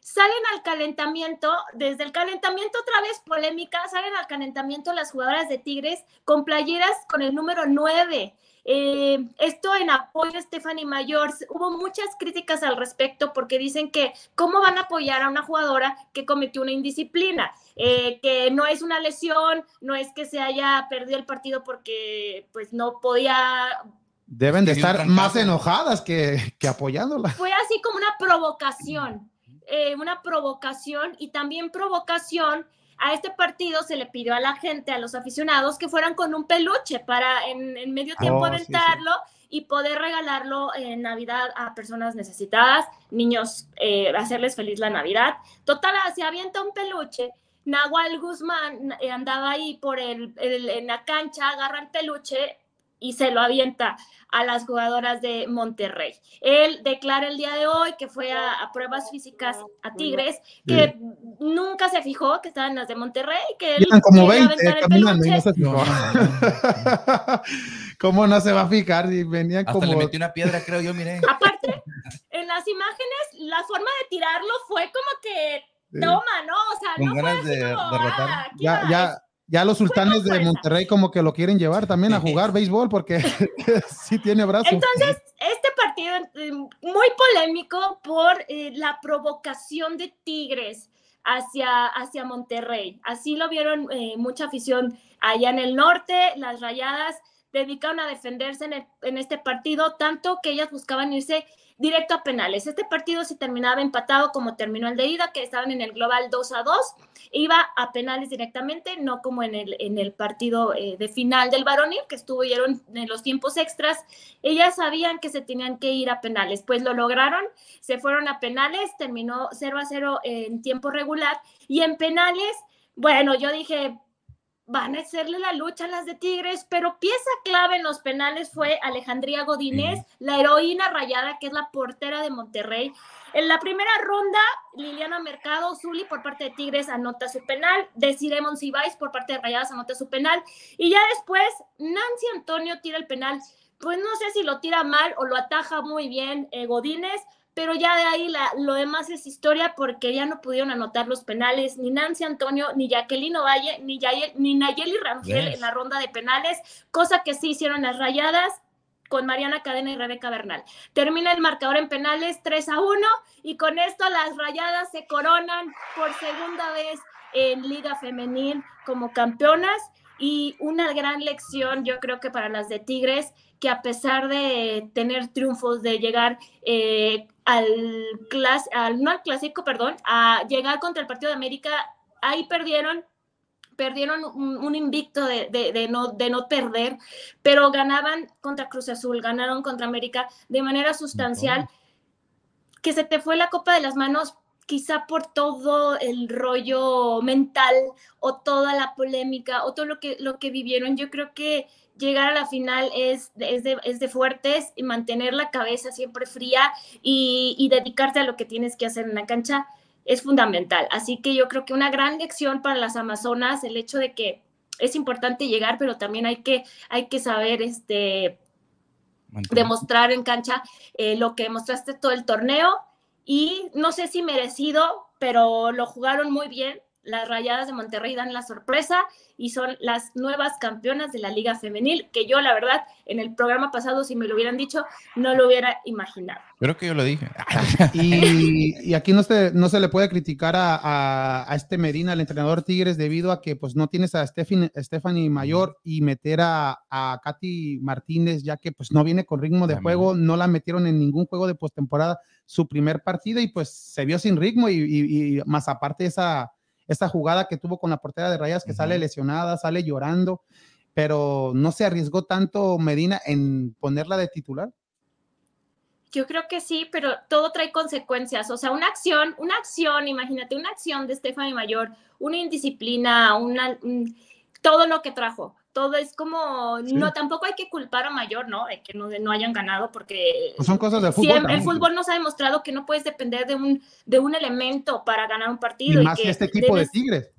Salen al calentamiento, desde el calentamiento otra vez polémica, salen al calentamiento las jugadoras de Tigres con playeras con el número 9. Eh, esto en apoyo a Stephanie Mayor. Hubo muchas críticas al respecto porque dicen que cómo van a apoyar a una jugadora que cometió una indisciplina, eh, que no es una lesión, no es que se haya perdido el partido porque pues no podía Deben de estar más enojadas que, que apoyándola. fue así como una provocación, eh, una provocación y también provocación. A este partido se le pidió a la gente, a los aficionados, que fueran con un peluche para en, en medio tiempo Oh, sí, sí. aventarlo y poder regalarlo en Navidad a personas necesitadas, niños, eh, hacerles feliz la Navidad. Total, se avienta un peluche. Nahual Guzmán eh, andaba ahí por el, el- en la cancha, agarra el peluche, y se lo avienta a las jugadoras de Monterrey. Él declara el día de hoy que fue a, pruebas físicas a Tigres, que nunca se fijó que estaban las de Monterrey, que él como 20 caminando no se ¿Cómo no se va a fijar? Si venían Hasta como... le metí una piedra, creo yo, miré. Aparte, en las imágenes, la forma de tirarlo fue como que toma, ¿no? O sea, no fue así de, como, ah, aquí Ya, va. ya, ya los sultanes de fuerza. Monterrey como que lo quieren llevar también a jugar béisbol porque sí tiene brazos. Entonces, este partido eh, muy polémico por eh, la provocación de Tigres hacia, hacia Monterrey. Así lo vieron eh, mucha afición allá en el norte. Las rayadas dedicaron a defenderse en, el- en este partido, tanto que ellas buscaban irse directo a penales. Este partido se terminaba empatado como terminó el de ida, que estaban en el global 2 a 2, iba a penales directamente, no como en el, en el partido eh, de final del varonil, que estuvieron en los tiempos extras. Ellas sabían que se tenían que ir a penales, pues lo lograron, se fueron a penales, terminó 0 a 0 en tiempo regular y en penales, bueno, yo dije, van a hacerle la lucha a las de Tigres, pero pieza clave en los penales fue Alejandría Godínez, la heroína rayada, que es la portera de Monterrey. En la primera ronda, Liliana Mercado, Zuli por parte de Tigres anota su penal, Desiree Monsiváis por parte de Rayadas anota su penal, y ya después Nancy Antonio tira el penal. Pues no sé si lo tira mal o lo ataja muy bien eh, Godínez, pero ya de ahí la- lo demás es historia porque ya no pudieron anotar los penales ni Nancy Antonio, ni Jacqueline Ovalle, ni, Yael- ni Nayeli Rangel en la ronda de penales, cosa que sí hicieron las rayadas con Mariana Cadena y Rebeca Bernal. Termina el marcador en penales 3 a 1 y con esto las rayadas se coronan por segunda vez en Liga Femenil como campeonas y una gran lección yo creo que para las de Tigres que a pesar de tener triunfos, de llegar eh, al, clas al, no al clásico, perdón, a llegar contra el Partido de América, ahí perdieron, perdieron un, un invicto de, de, de, no, de no perder, pero ganaban contra Cruz Azul, ganaron contra América de manera sustancial, que se te fue la copa de las manos quizá por todo el rollo mental o toda la polémica o todo lo que, lo que vivieron. Yo creo que llegar a la final es, es, de, es de fuertes y mantener la cabeza siempre fría y, y dedicarte a lo que tienes que hacer en la cancha es fundamental. Así que yo creo que una gran lección para las Amazonas, el hecho de que es importante llegar, pero también hay que, hay que saber este, demostrar en cancha eh, lo que demostraste todo el torneo y no sé si merecido, pero lo jugaron muy bien. Las Rayadas de Monterrey dan la sorpresa y son las nuevas campeonas de la Liga Femenil, que yo la verdad en el programa pasado, si me lo hubieran dicho, no lo hubiera imaginado. Creo que yo lo dije. Y, y aquí no se, no se le puede criticar a, a, a, este Medina, el entrenador Tigres, debido a que pues no tienes a Stephanie, Stephanie Mayor y meter a, a Katy Martínez, ya que pues no viene con ritmo de juego, no la metieron en ningún juego de postemporada su primer partido y pues se vio sin ritmo y, y, y más aparte esa, esa jugada que tuvo con la portera de Rayas que uh -huh. sale lesionada, sale llorando, pero no se arriesgó tanto Medina en ponerla de titular. Yo creo que sí, pero todo trae consecuencias. O sea, una acción, una acción, imagínate, una acción de Stephanie Mayor, una indisciplina, una, un, todo lo que trajo. Todo es como, sí. no, tampoco hay que culpar a Mayor, ¿no? De que no, de no hayan ganado, porque pues son cosas del fútbol. Siempre, el fútbol nos ha demostrado que no puedes depender de un, de un elemento para ganar un partido. Y más que este debes, de Tigres.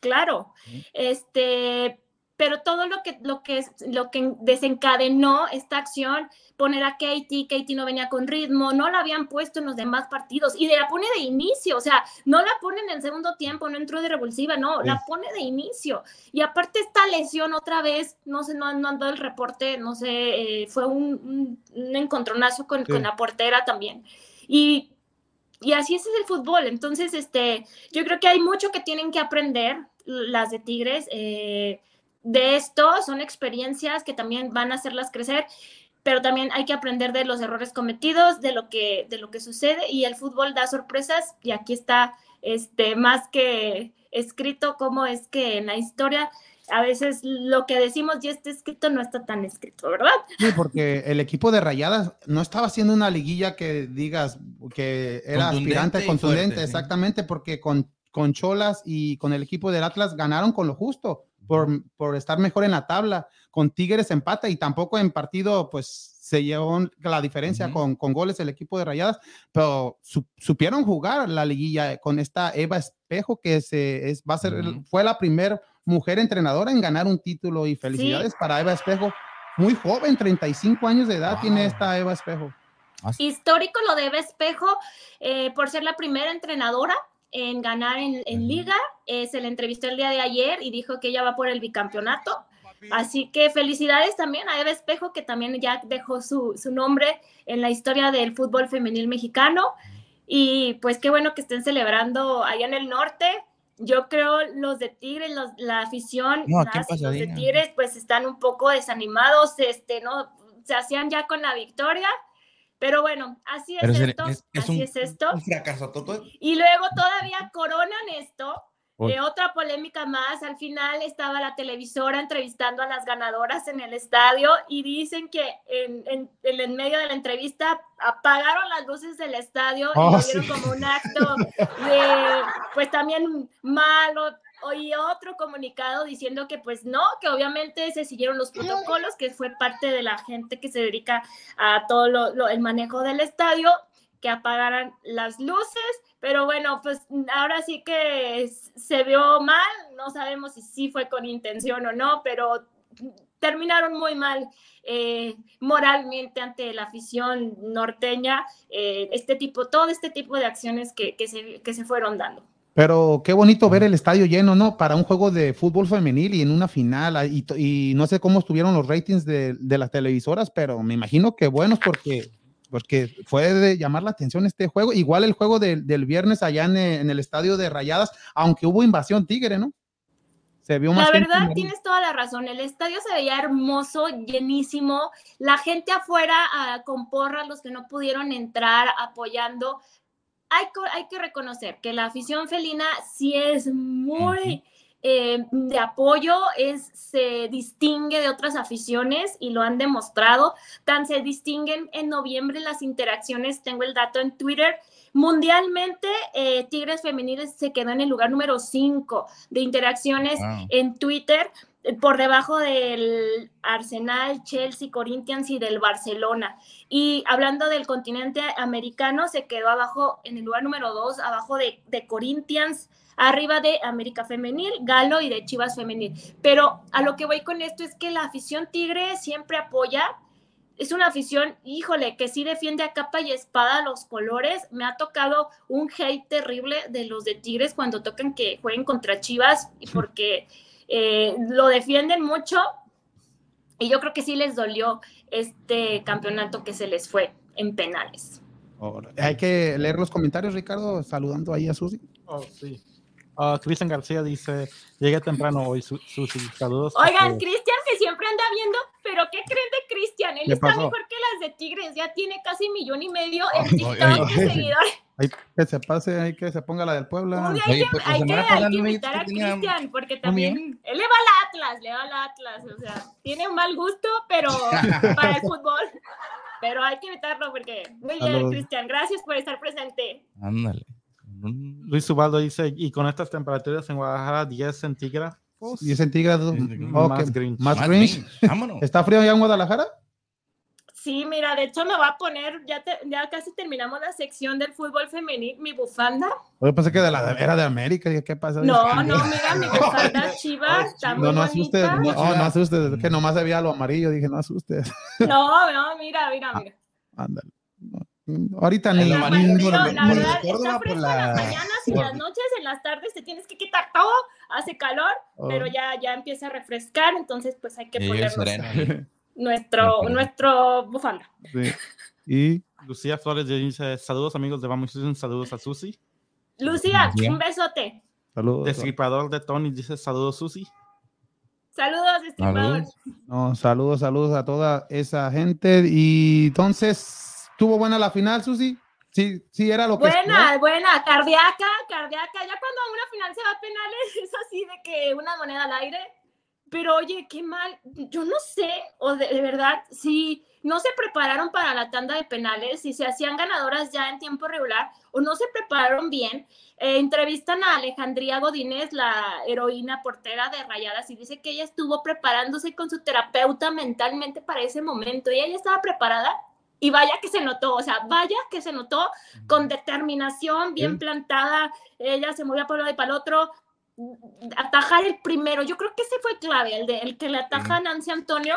Claro. Sí. Este, pero todo lo que, lo que, lo que desencadenó esta acción, poner a Katie, Katie no venía con ritmo, no la habían puesto en los demás partidos y la pone de inicio, o sea, no la pone en el segundo tiempo, no entró de revulsiva, no, sí. la pone de inicio. Y aparte esta lesión otra vez, no sé, no, no andó el reporte, no sé, eh, fue un, un, un encontronazo con, sí. con la portera también. Y y así es el fútbol. Entonces, este, yo creo que hay mucho que tienen que aprender las de Tigres. Eh, de esto son experiencias que también van a hacerlas crecer, pero también hay que aprender de los errores cometidos, de lo que, de lo que sucede y el fútbol da sorpresas y aquí está este, más que escrito cómo es que en la historia a veces lo que decimos ya está escrito no está tan escrito, ¿verdad? Sí, porque el equipo de Rayadas no estaba haciendo una liguilla que digas que era contundente aspirante, contundente, fuerte, exactamente, sí. porque con, con Cholas y con el equipo del Atlas ganaron con lo justo por, por estar mejor en la tabla. Con Tigres empata y tampoco en partido, pues se llevó la diferencia Ujú. con, con goles el equipo de Rayadas, pero su- supieron jugar la liguilla con esta Eva Espejo, que se, es, va a ser, el- Ujú. fue la primera mujer entrenadora en ganar un título y felicidades para Eva Espejo. Muy joven, 35 años de edad tiene Wow. esta Eva Espejo. Histórico lo de Eva Espejo eh, por ser la primera entrenadora en ganar en, liga. Eh, se le entrevistó el día de ayer y dijo que ella va por el bicampeonato. Así que felicidades también a Eva Espejo, que también ya dejó su, su nombre en la historia del fútbol femenil mexicano. Y pues qué bueno que estén celebrando allá en el norte. Yo creo los de Tigres, los- la afición, No, los de. Tigres, pues están un poco desanimados, este, ¿no? Se hacían ya con la victoria. Pero bueno, así es Pero esto, es- es así un- es esto. Un fracaso todo. Y luego todavía coronan esto. De otra polémica más, al final estaba la televisora entrevistando a las ganadoras en el estadio y dicen que en, en, en medio de la entrevista apagaron las luces del estadio y Oh, lo sí. vieron como un acto de, pues también malo. Y otro comunicado diciendo que pues no, que obviamente se siguieron los protocolos, que fue parte de la gente que se dedica a todo lo- lo- el manejo del estadio, que apagaran las luces, pero bueno, pues ahora sí que se vio mal, no sabemos si sí fue con intención o no, pero terminaron muy mal eh, moralmente ante la afición norteña, eh, este tipo, todo este tipo de acciones que, que se, que se fueron dando. Pero qué bonito ver el estadio lleno, ¿no? Para un juego de fútbol femenil y en una final. ah, Y, no sé cómo estuvieron los ratings de, de las televisoras, pero me imagino que buenos porque, porque fue de llamar la atención este juego. Igual el juego del- del viernes allá en, eh, en el estadio de Rayadas, aunque hubo invasión tigre, ¿no? Se vio más La gente verdad, en- tienes toda la razón. El estadio se veía hermoso, llenísimo. La gente afuera ah, con porras, los que no pudieron entrar apoyando. Hay, que reconocer que la afición felina sí es muy eh, de apoyo, es, se distingue de otras aficiones y lo han demostrado. Tan se distinguen en noviembre las interacciones, tengo el dato en Twitter. Mundialmente, eh, Tigres Femeniles se quedó en el lugar número 5 de interacciones Wow. en Twitter, por debajo del Arsenal, Chelsea, Corinthians y del Barcelona. Y hablando del continente americano, se quedó abajo en el lugar número 2, abajo de, de Corinthians, arriba de América Femenil, Galo y de Chivas Femenil. Pero a lo que voy con esto es que la afición tigre siempre apoya. Es una afición, híjole, que sí defiende a capa y espada los colores. Me ha tocado un hate terrible de los de Tigres cuando tocan que jueguen contra Chivas, y porque eh, lo defienden mucho. Y yo creo que sí les dolió este campeonato que se les fue en penales. Hay que leer los comentarios, Ricardo, saludando ahí a Susi. Oh, sí. Ah, Cristian García dice, llegué temprano hoy, Su- Susi. Saludos. Oigan, todos". Cristian que siempre anda viendo, pero ¿qué creen de Cristian? Él ¿Qué está pasó? mejor que las de Tigres, ya tiene casi millón y medio en TikTok ay, de seguidores. Ahí que se pase, ahí que se ponga la del Puebla. Día hay que, pues, hay que, hay invitar a Cristian, porque también él le va al Atlas, le va al Atlas, o sea, tiene un mal gusto, pero para el fútbol. Pero hay que invitarlo porque, muy bien. Cristian, gracias por estar presente. Ándale. Luis Ubaldo dice, y con estas temperaturas en Guadalajara, 10 centígrados. 10 centígrados. Sí, sí, ok, más Grinch. Más Más Grinch. Vámonos. ¿Está frío allá en Guadalajara? Sí, mira, de hecho me va a poner, ya, te- ya casi terminamos la sección del fútbol femenil, mi bufanda. Yo pensé que de la, era de América. Dije, ¿qué pasa? No, no, mira, mi bufanda chiva, está muy No, no asustes, bonita. no, no asustes, es que nomás veía lo amarillo, dije, no asustes. No, no, mira, mira, mira. Ándale. No, no, ahorita ni amarillo, amarillo, por- la por verdad, Córdoba, está por fresco en la- las mañanas y por- las noches, en las tardes te tienes que quitar todo, hace calor, Oh. pero ya, ya empieza a refrescar, entonces pues hay que sereno. nuestro, nuestro bufanda. Sí. Y Lucía Flores dice, saludos amigos de Vamos Houston, saludos a Susi. Lucía, Bien. un besote. saludos. Destripador de Tony dice, saludos Susi. Saludos. No, saludos, saludos a toda esa gente. Y entonces, ¿tuvo buena la final, Susi? Sí, sí, era lo que. Buena, buena, cardíaca, cardíaca. Ya cuando una final se va a penales, es así de que una moneda al aire. Pero oye, qué mal. Yo no sé, o de, de verdad, si no se prepararon para la tanda de penales, si se hacían ganadoras ya en tiempo regular o no se prepararon bien. Eh, entrevistan a Alejandría Godínez, la heroína portera de Rayadas, y dice que ella estuvo preparándose con su terapeuta mentalmente para ese momento y ella estaba preparada y vaya que se notó, o sea, vaya que se notó con determinación, bien plantada, ella se movía por un lado y para el otro, atajar el primero, yo creo que ese fue clave, el, de, el que le ataja a Nancy Antonio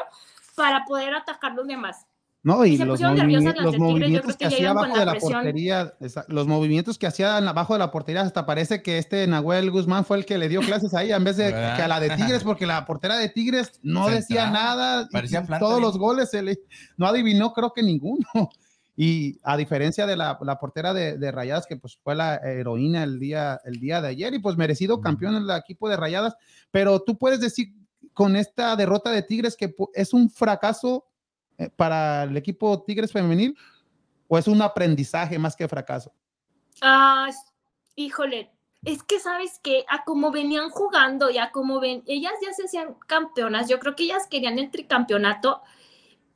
para poder atacar los demás. No, y, los, movimientos, los movimientos que, hacía abajo de la portería, los movimientos que hacía abajo de la portería, hasta parece que este Nahuel Guzmán fue el que le dio clases ahí en vez de que a la de Tigres, porque la portera de Tigres no decía nada, Parecía todos los goles se le, no adivinó creo que ninguno. Y a diferencia de la, la portera de, de, Rayadas, que pues fue la heroína el día, el día de ayer y pues merecido campeón en el equipo de Rayadas, pero tú puedes decir con esta derrota de Tigres que es un fracaso eh, para el equipo Tigres femenil o es un aprendizaje más que fracaso? Ah, híjole, es que sabes que a como venían jugando y a como ven, ellas ya se hacían campeonas, yo creo que ellas querían el tricampeonato.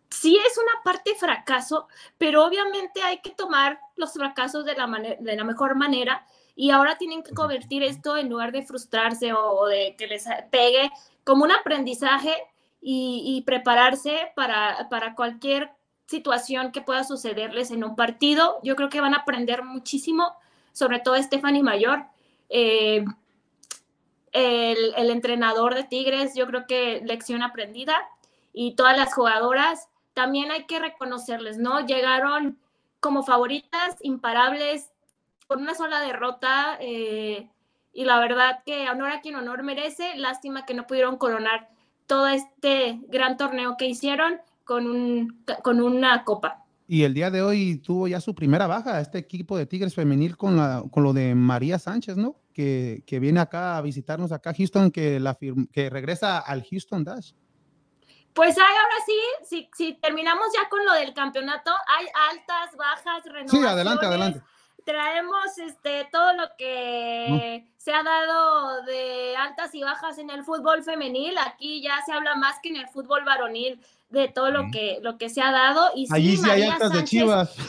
Sí es una parte fracaso, pero obviamente hay que tomar los fracasos de la, de la mejor manera y ahora tienen que convertir esto en lugar de frustrarse o de que les pegue como un aprendizaje y, prepararse para, para cualquier situación que pueda sucederles en un partido. Yo creo que van a aprender muchísimo, sobre todo Stephanie Mayor. Eh, el, entrenador de Tigres, yo creo que lección aprendida y todas las jugadoras también hay que reconocerles, ¿no? Llegaron como favoritas, imparables, con una sola derrota eh, y la verdad que honor a quien honor merece, lástima que no pudieron coronar todo este gran torneo que hicieron con, un, con una copa. Y el día de hoy tuvo ya su primera baja, este equipo de Tigres femenil con, la, con lo de María Sánchez, ¿no? Que, que viene acá a visitarnos acá a Houston, que, la que regresa al Houston Dash. Pues hay ahora sí, si, si terminamos ya con lo del campeonato, hay altas, bajas, renovaciones. Sí, adelante, adelante traemos este todo lo que se ha dado de altas y bajas en el fútbol femenil. Aquí ya se habla más que en el fútbol varonil de todo lo que lo que se ha dado. Y Allí sí, hay altas de Chivas.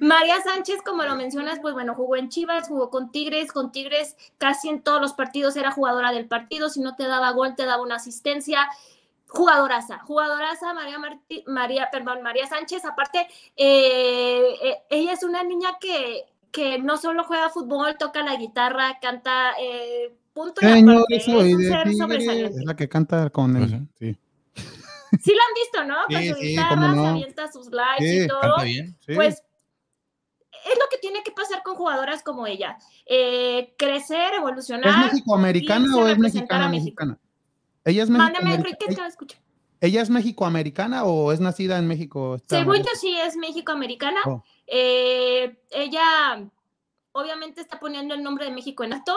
María Sánchez, como lo mencionas, pues bueno, jugó en Chivas, jugó con Tigres, con Tigres casi en todos los partidos era jugadora del partido, si no te daba gol te daba una asistencia jugadoraza, jugadoraza María, María, perdón, María Sánchez, aparte, eh, eh, ella es una niña que, que no solo juega fútbol, toca la guitarra, canta, eh, punto. es, la que canta con él, pues sí. Sí la han visto, ¿no? Con su guitarra, se avienta sus likes y todo. Pues es lo que tiene que pasar con jugadoras como ella. crecer, evolucionar. ¿Es mexicoamericana o es mexicana mexicana? Ella es Mándame, Enrique, te escucho. ¿Ella es mexicoamericana o es nacida en México? Según yo sí es mexicoamericana. Oh. Eh, ella obviamente está poniendo el nombre de México en alto,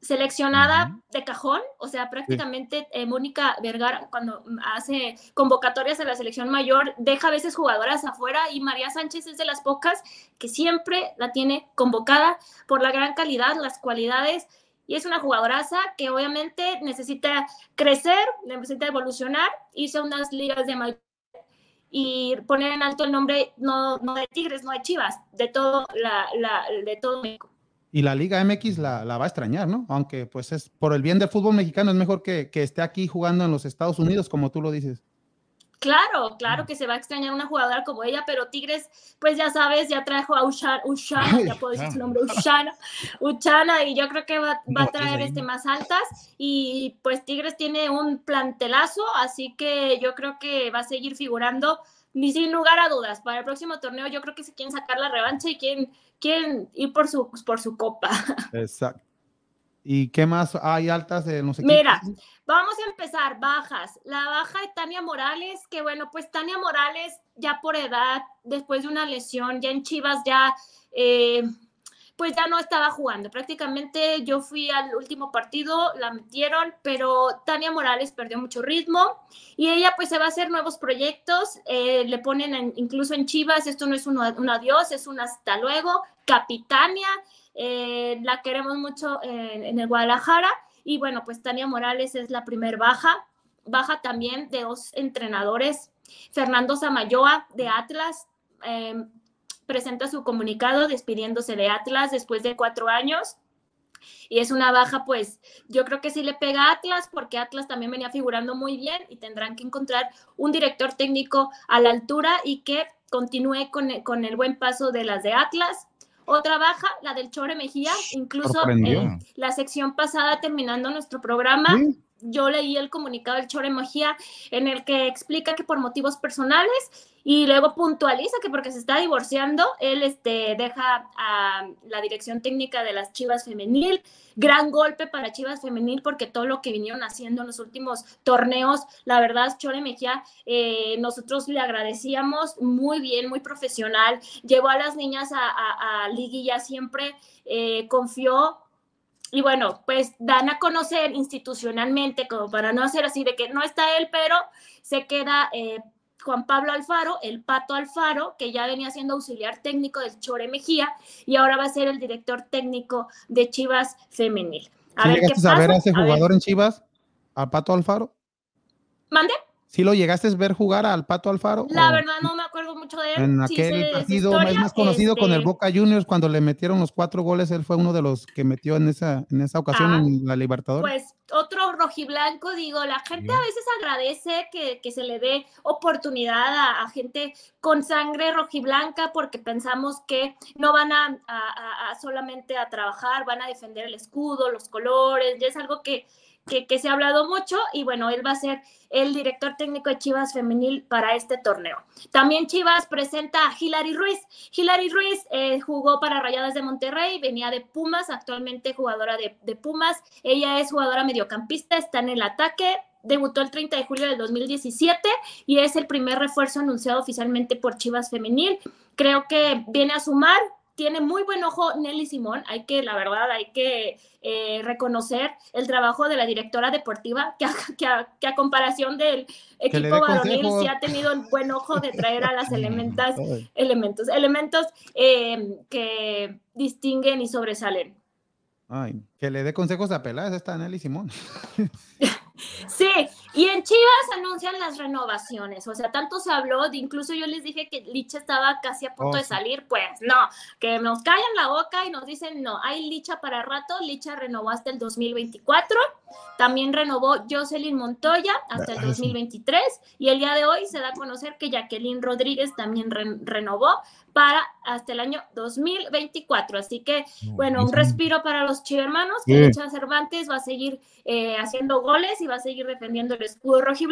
seleccionada de cajón, o sea, prácticamente eh, Mónica Vergara cuando hace convocatorias a la selección mayor deja a veces jugadoras afuera y María Sánchez es de las pocas que siempre la tiene convocada por la gran calidad, las cualidades y es una jugadoraza que obviamente necesita crecer, necesita evolucionar, irse unas ligas de mayor y poner en alto el nombre no, no de Tigres, no de Chivas, de todo, la, de todo México. Y la Liga MX la, la, va a extrañar, ¿no? Aunque pues es por el bien del fútbol mexicano es mejor que, que esté aquí jugando en los Estados Unidos, como tú lo dices. Claro, claro que se va a extrañar una jugadora como ella, pero Tigres, pues ya sabes, ya trajo a Ushana, ya puedo decir su nombre, Ushana, Uchana, y yo creo que va, a traer este más altas, y pues Tigres tiene un plantelazo, así que yo creo que va a seguir figurando, ni sin lugar a dudas, para el próximo torneo yo creo que se quieren sacar la revancha y quieren, quieren ir por su, por su copa. Exacto. ¿Y qué más hay altas de no sé Mira, vamos a empezar, bajas. La baja de Tania Morales, que bueno, pues Tania Morales ya por edad, después de una lesión, ya en Chivas ya, eh, pues ya no estaba jugando. Prácticamente yo fui al último partido, la metieron, pero Tania Morales perdió mucho ritmo y ella pues se va a hacer nuevos proyectos, eh, le ponen incluso en Chivas, esto no es un, adiós, es un hasta luego, Capitania eh, la queremos mucho en el Guadalajara. Y bueno, pues Tania Morales es la primer baja. baja también de dos entrenadores. Fernando Samayoa de Atlas eh, presenta su comunicado despidiéndose de Atlas después de cuatro años. Y es una baja, pues yo creo que sí le pega a Atlas porque Atlas también venía figurando muy bien y tendrán que encontrar un director técnico a la altura y que continúe con, con el buen paso de las de Atlas. Otra baja, la del Chore Mejía, incluso eh, la sección pasada terminando nuestro programa. Yo leí el comunicado del Chore Mejía en el que explica que por motivos personales y luego puntualiza que porque se está divorciando, él este, deja a la dirección técnica de las Chivas Femenil. Gran golpe para Chivas Femenil porque todo lo que vinieron haciendo en los últimos torneos, la verdad, Chore Mejía, eh, nosotros le agradecíamos muy bien, muy profesional. Llevó a las niñas a, a, Liguilla siempre, eh, confió y bueno, pues dan a conocer institucionalmente, como para no hacer así de que no está él, pero se queda eh, Juan Pablo Alfaro, el Pato Alfaro, que ya venía siendo auxiliar técnico del Chore Mejía y ahora va a ser el director técnico de Chivas Femenil. A ver qué pasa. a ver a ese jugador en Chivas, al Pato Alfaro? ¿Mande? ¿Sí lo llegaste a ver jugar al Pato Alfaro? La verdad no me acuerdo mucho de él. En aquel partido es más conocido con el este Boca Juniors cuando le metieron los cuatro goles, él fue uno de los que metió en esa, en esa ocasión ah, en la Libertadores. Pues otro rojiblanco, digo, la gente a veces agradece que, que se le dé oportunidad a, a, gente con sangre rojiblanca porque pensamos que no van a, a, a solamente a trabajar, van a defender el escudo, los colores, ya es algo que que, se ha hablado mucho y bueno, él va a ser el director técnico de Chivas Femenil para este torneo. También Chivas presenta a Hilary Ruiz. Hilary Ruiz eh, jugó para Rayadas de Monterrey, venía de Pumas, actualmente jugadora de, de Pumas. Ella es jugadora mediocampista, está en el ataque, debutó el 30 de julio del 2017 y es el primer refuerzo anunciado oficialmente por Chivas Femenil. Creo que viene a sumar tiene muy buen ojo Nelly Simón, hay que, la verdad, hay que eh, reconocer el trabajo de la directora deportiva, que a, que a, comparación del equipo varonil sí ha tenido el buen ojo de traer a las elementas, elementos, elementos eh, que distinguen y sobresalen. Ay, que le dé consejos a Peláez esta Nelly Simón. Sí, y en Chivas anuncian las renovaciones, o sea, tanto se habló, de, incluso yo les dije que Licha estaba casi a punto oh, de salir, pues no, que nos callan la boca y nos dicen, no, hay Licha para rato, Licha renovó hasta el 2024, también renovó Jocelyn Montoya hasta el 2023 y el día de hoy se da a conocer que Jacqueline Rodríguez también renovó para hasta el año 2024, así que, bueno, un respiro para los chivermanos, que Licha Cervantes va a seguir eh, haciendo goles y va a seguir defendiendo el escudo rojo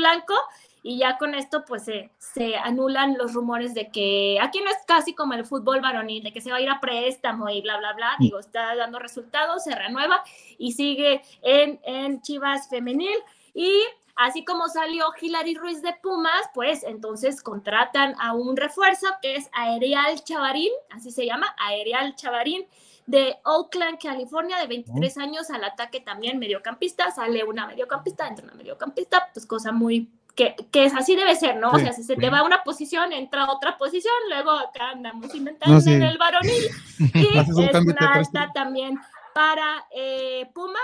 y ya con esto, pues se, anulan los rumores de que aquí no es casi como el fútbol varonil, de que se va a ir a préstamo y bla, bla, bla. Mm. Digo, está dando resultados, se renueva y sigue en, en Chivas Femenil. Y así como salió Hilary Ruiz de Pumas, pues entonces contratan a un refuerzo que es Aerial Chavarín, así se llama, Aerial Chavarín de Oakland, California, de 23 años, al ataque también mediocampista, sale una mediocampista, entra una mediocampista, pues cosa muy que, que, es así debe ser, ¿no? o sea, si se te va a una posición, entra otra posición, luego acá andamos inventando en el varonil. Y es una alta también para eh, Pumas.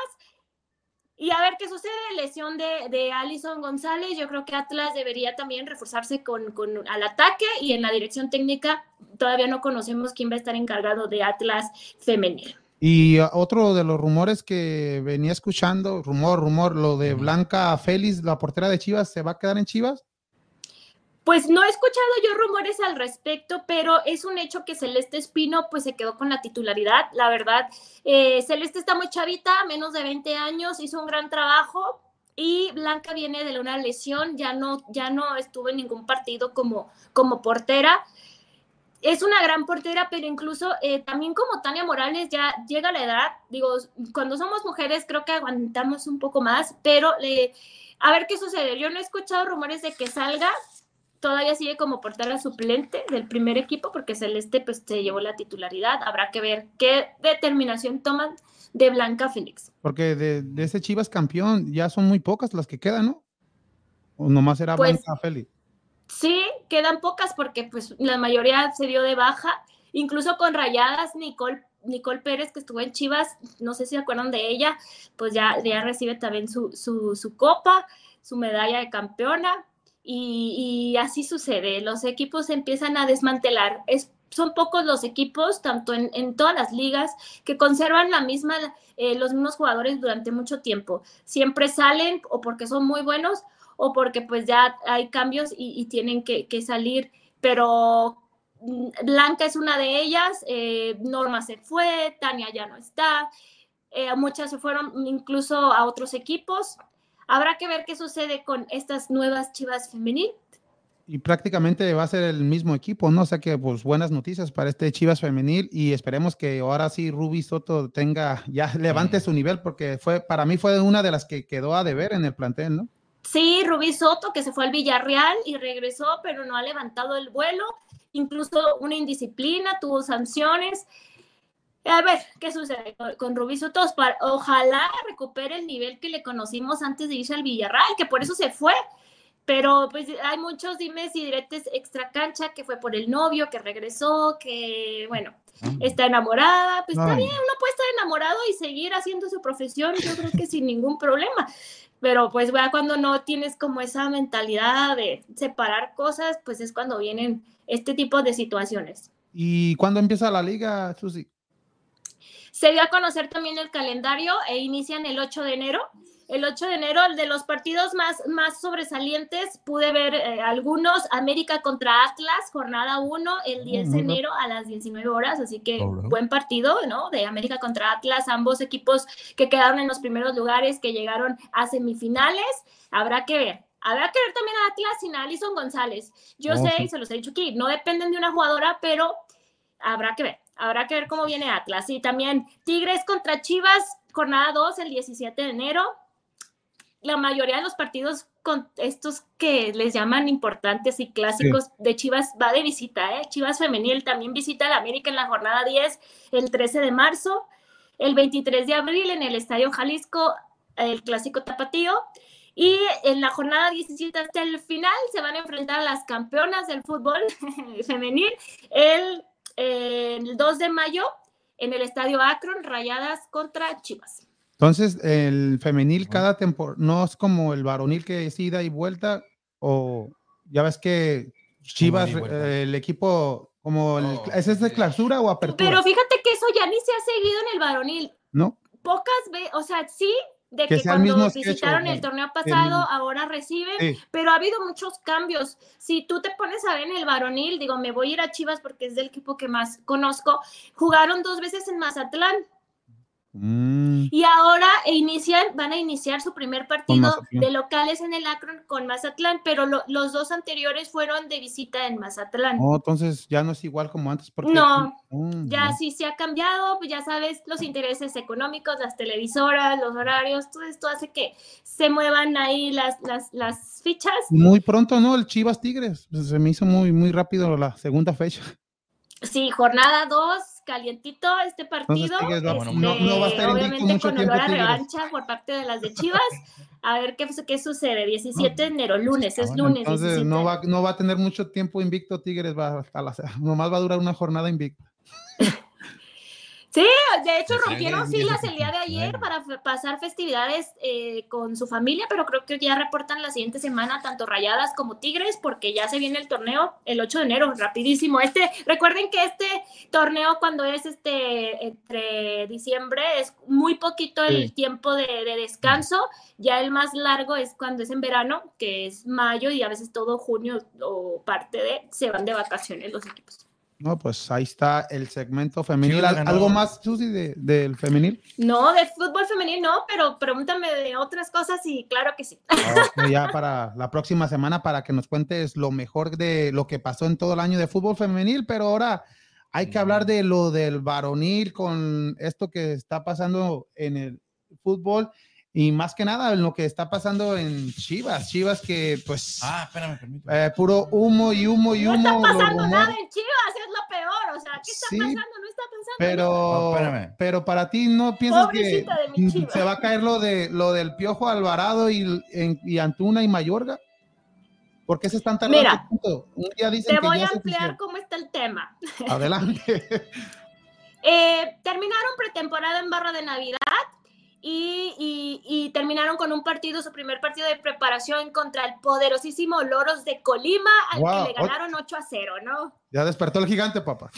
Y a ver qué sucede, lesión de, de Alison González, yo creo que Atlas debería también reforzarse con, con, al ataque y en la dirección técnica todavía no conocemos quién va a estar encargado de Atlas femenil. Y otro de los rumores que venía escuchando, rumor, rumor, lo de Blanca Félix, la portera de Chivas, ¿se va a quedar en Chivas? Pues no he escuchado yo rumores al respecto, pero es un hecho que Celeste Espino pues se quedó con la titularidad. La verdad, eh, Celeste está muy chavita, menos de 20 años, hizo un gran trabajo y Blanca viene de una lesión, ya no, ya no estuvo en ningún partido como, como portera. Es una gran portera, pero incluso eh, también como Tania Morales ya llega a la edad, digo, cuando somos mujeres creo que aguantamos un poco más, pero eh, a ver qué sucede. Yo no he escuchado rumores de que salga, todavía sigue como portera suplente del primer equipo porque Celeste pues se llevó la titularidad. Habrá que ver qué determinación toman de Blanca Félix. Porque de, ese Chivas campeón ya son muy pocas las que quedan, ¿no? O nomás era pues, Blanca Félix. Sí, quedan pocas porque pues la mayoría se dio de baja. Incluso con rayadas, Nicole Nicole Pérez, que estuvo en Chivas, no sé si se acuerdan de ella, pues ya, ya recibe también su, su, su copa su medalla de campeona y, así sucede. Los equipos empiezan a desmantelar. Es, son pocos los equipos, tanto en, en todas las ligas, que conservan la misma, eh, los mismos jugadores durante mucho tiempo. Siempre salen o porque son muy buenos o porque pues ya hay cambios y, y tienen que, que, salir, pero mm, Blanca es una de ellas, eh, Norma se fue, Tania ya no está, eh, muchas se fueron incluso a otros equipos. Habrá que ver qué sucede con estas nuevas Chivas femenil. Y prácticamente va a ser el mismo equipo, ¿no? O sea que, pues, buenas noticias para este Chivas femenil y esperemos que ahora sí Ruby Soto tenga, ya levante su nivel, porque fue, para mí fue una de las que quedó a deber en el plantel, ¿no? Sí, Rubí Soto, que se fue al Villarreal y regresó, pero no ha levantado el vuelo, incluso una indisciplina, tuvo sanciones. A ver, ¿qué sucede con, Rubí Soto? Ojalá recupere el nivel que le conocimos antes de irse al Villarreal, que por eso se fue. Pero pues hay muchos dimes y diretes extra cancha que fue por el novio, que regresó, que bueno, está enamorada. Pues está bien, uno puede estar enamorado y seguir haciendo su profesión, yo creo que sin ningún problema pero pues vea cuando no tienes como esa mentalidad de separar cosas, pues es cuando vienen este tipo de situaciones. ¿Y cuándo empieza la liga, Susi? Se dio a conocer también el calendario e inician el 8 de enero el 8 de enero, el de los partidos más, más sobresalientes, pude ver eh, algunos, América contra Atlas, jornada 1, el 10 de enero a las 19 horas, así que buen partido, ¿no? De América contra Atlas, ambos equipos que quedaron en los primeros lugares, que llegaron a semifinales, habrá que ver. Habrá que ver también a Atlas sin Alison González. Yo sé, y se los he dicho aquí, no dependen de una jugadora, pero habrá que ver. Habrá que ver cómo viene Atlas. Y también Tigres contra Chivas, jornada 2, el 17 de enero la mayoría de los partidos con estos que les llaman importantes y clásicos de Chivas va de visita, ¿eh? Chivas femenil también visita la América en la jornada 10 el 13 de marzo, el 23 de abril en el Estadio Jalisco, el clásico tapatío, y en la jornada 17 hasta el final se van a enfrentar a las campeonas del fútbol femenil el, el 2 de mayo en el Estadio Akron, Rayadas contra Chivas. Entonces, el femenil cada temporada no es como el varonil que es ida y vuelta, o ya ves que Chivas, eh, el equipo, como el, oh, ¿es de clausura o apertura? Pero fíjate que eso ya ni se ha seguido en el varonil. No. Pocas veces, o sea, sí, de que, que cuando visitaron el torneo pasado, el, ahora reciben, sí. pero ha habido muchos cambios. Si tú te pones a ver en el varonil, digo, me voy a ir a Chivas porque es del equipo que más conozco, jugaron dos veces en Mazatlán Mm. Y ahora inician, van a iniciar su primer partido de locales en el Akron con Mazatlán, pero lo, los dos anteriores fueron de visita en Mazatlán. Oh, entonces ya no es igual como antes. Porque... No, oh, ya no. sí se ha cambiado, pues ya sabes, los intereses económicos, las televisoras, los horarios, todo esto hace que se muevan ahí las, las, las fichas. Muy pronto, ¿no? El Chivas Tigres, pues se me hizo muy, muy rápido la segunda fecha. Sí, jornada 2, calientito este partido. Entonces, este, no, no, va a estar obviamente con olor a revancha por parte de las de Chivas. A ver qué, qué sucede. 17 de enero, lunes, es lunes. Entonces no va, no va a tener mucho tiempo invicto Tigres, va hasta la, nomás va a durar una jornada invicta. Sí, de hecho rompieron filas el día de ayer para pasar festividades eh, con su familia, pero creo que ya reportan la siguiente semana tanto Rayadas como Tigres, porque ya se viene el torneo el 8 de enero, rapidísimo. Este, recuerden que este torneo cuando es este entre diciembre es muy poquito el sí. tiempo de, de, descanso, ya el más largo es cuando es en verano, que es mayo y a veces todo junio o parte de se van de vacaciones los equipos. No, pues ahí está el segmento femenil. ¿Algo más, Susi, de, del femenil? No, de fútbol femenil no, pero pregúntame de otras cosas y claro que sí. Okay, ya para la próxima semana para que nos cuentes lo mejor de lo que pasó en todo el año de fútbol femenil, pero ahora hay que hablar de lo del varonil con esto que está pasando en el fútbol y más que nada lo que está pasando en Chivas, Chivas que pues ah, espérame, eh, puro humo y humo y humo. No está pasando nada en Chivas, es lo peor, o sea, ¿qué está sí, pasando? No está pasando. Pero, no, pero para ti no piensas que se va a caer lo de lo del Piojo Alvarado y, en, y Antuna y Mayorga. ¿Por qué se están tardando Mira, Un día dicen te voy a ampliar cómo está el tema. Adelante. eh, terminaron pretemporada en Barra de Navidad y, y- y terminaron con un partido, su primer partido de preparación contra el poderosísimo Loros de Colima, al Wow, que le ganaron 8 a 0, ¿no? Ya despertó el gigante, papá.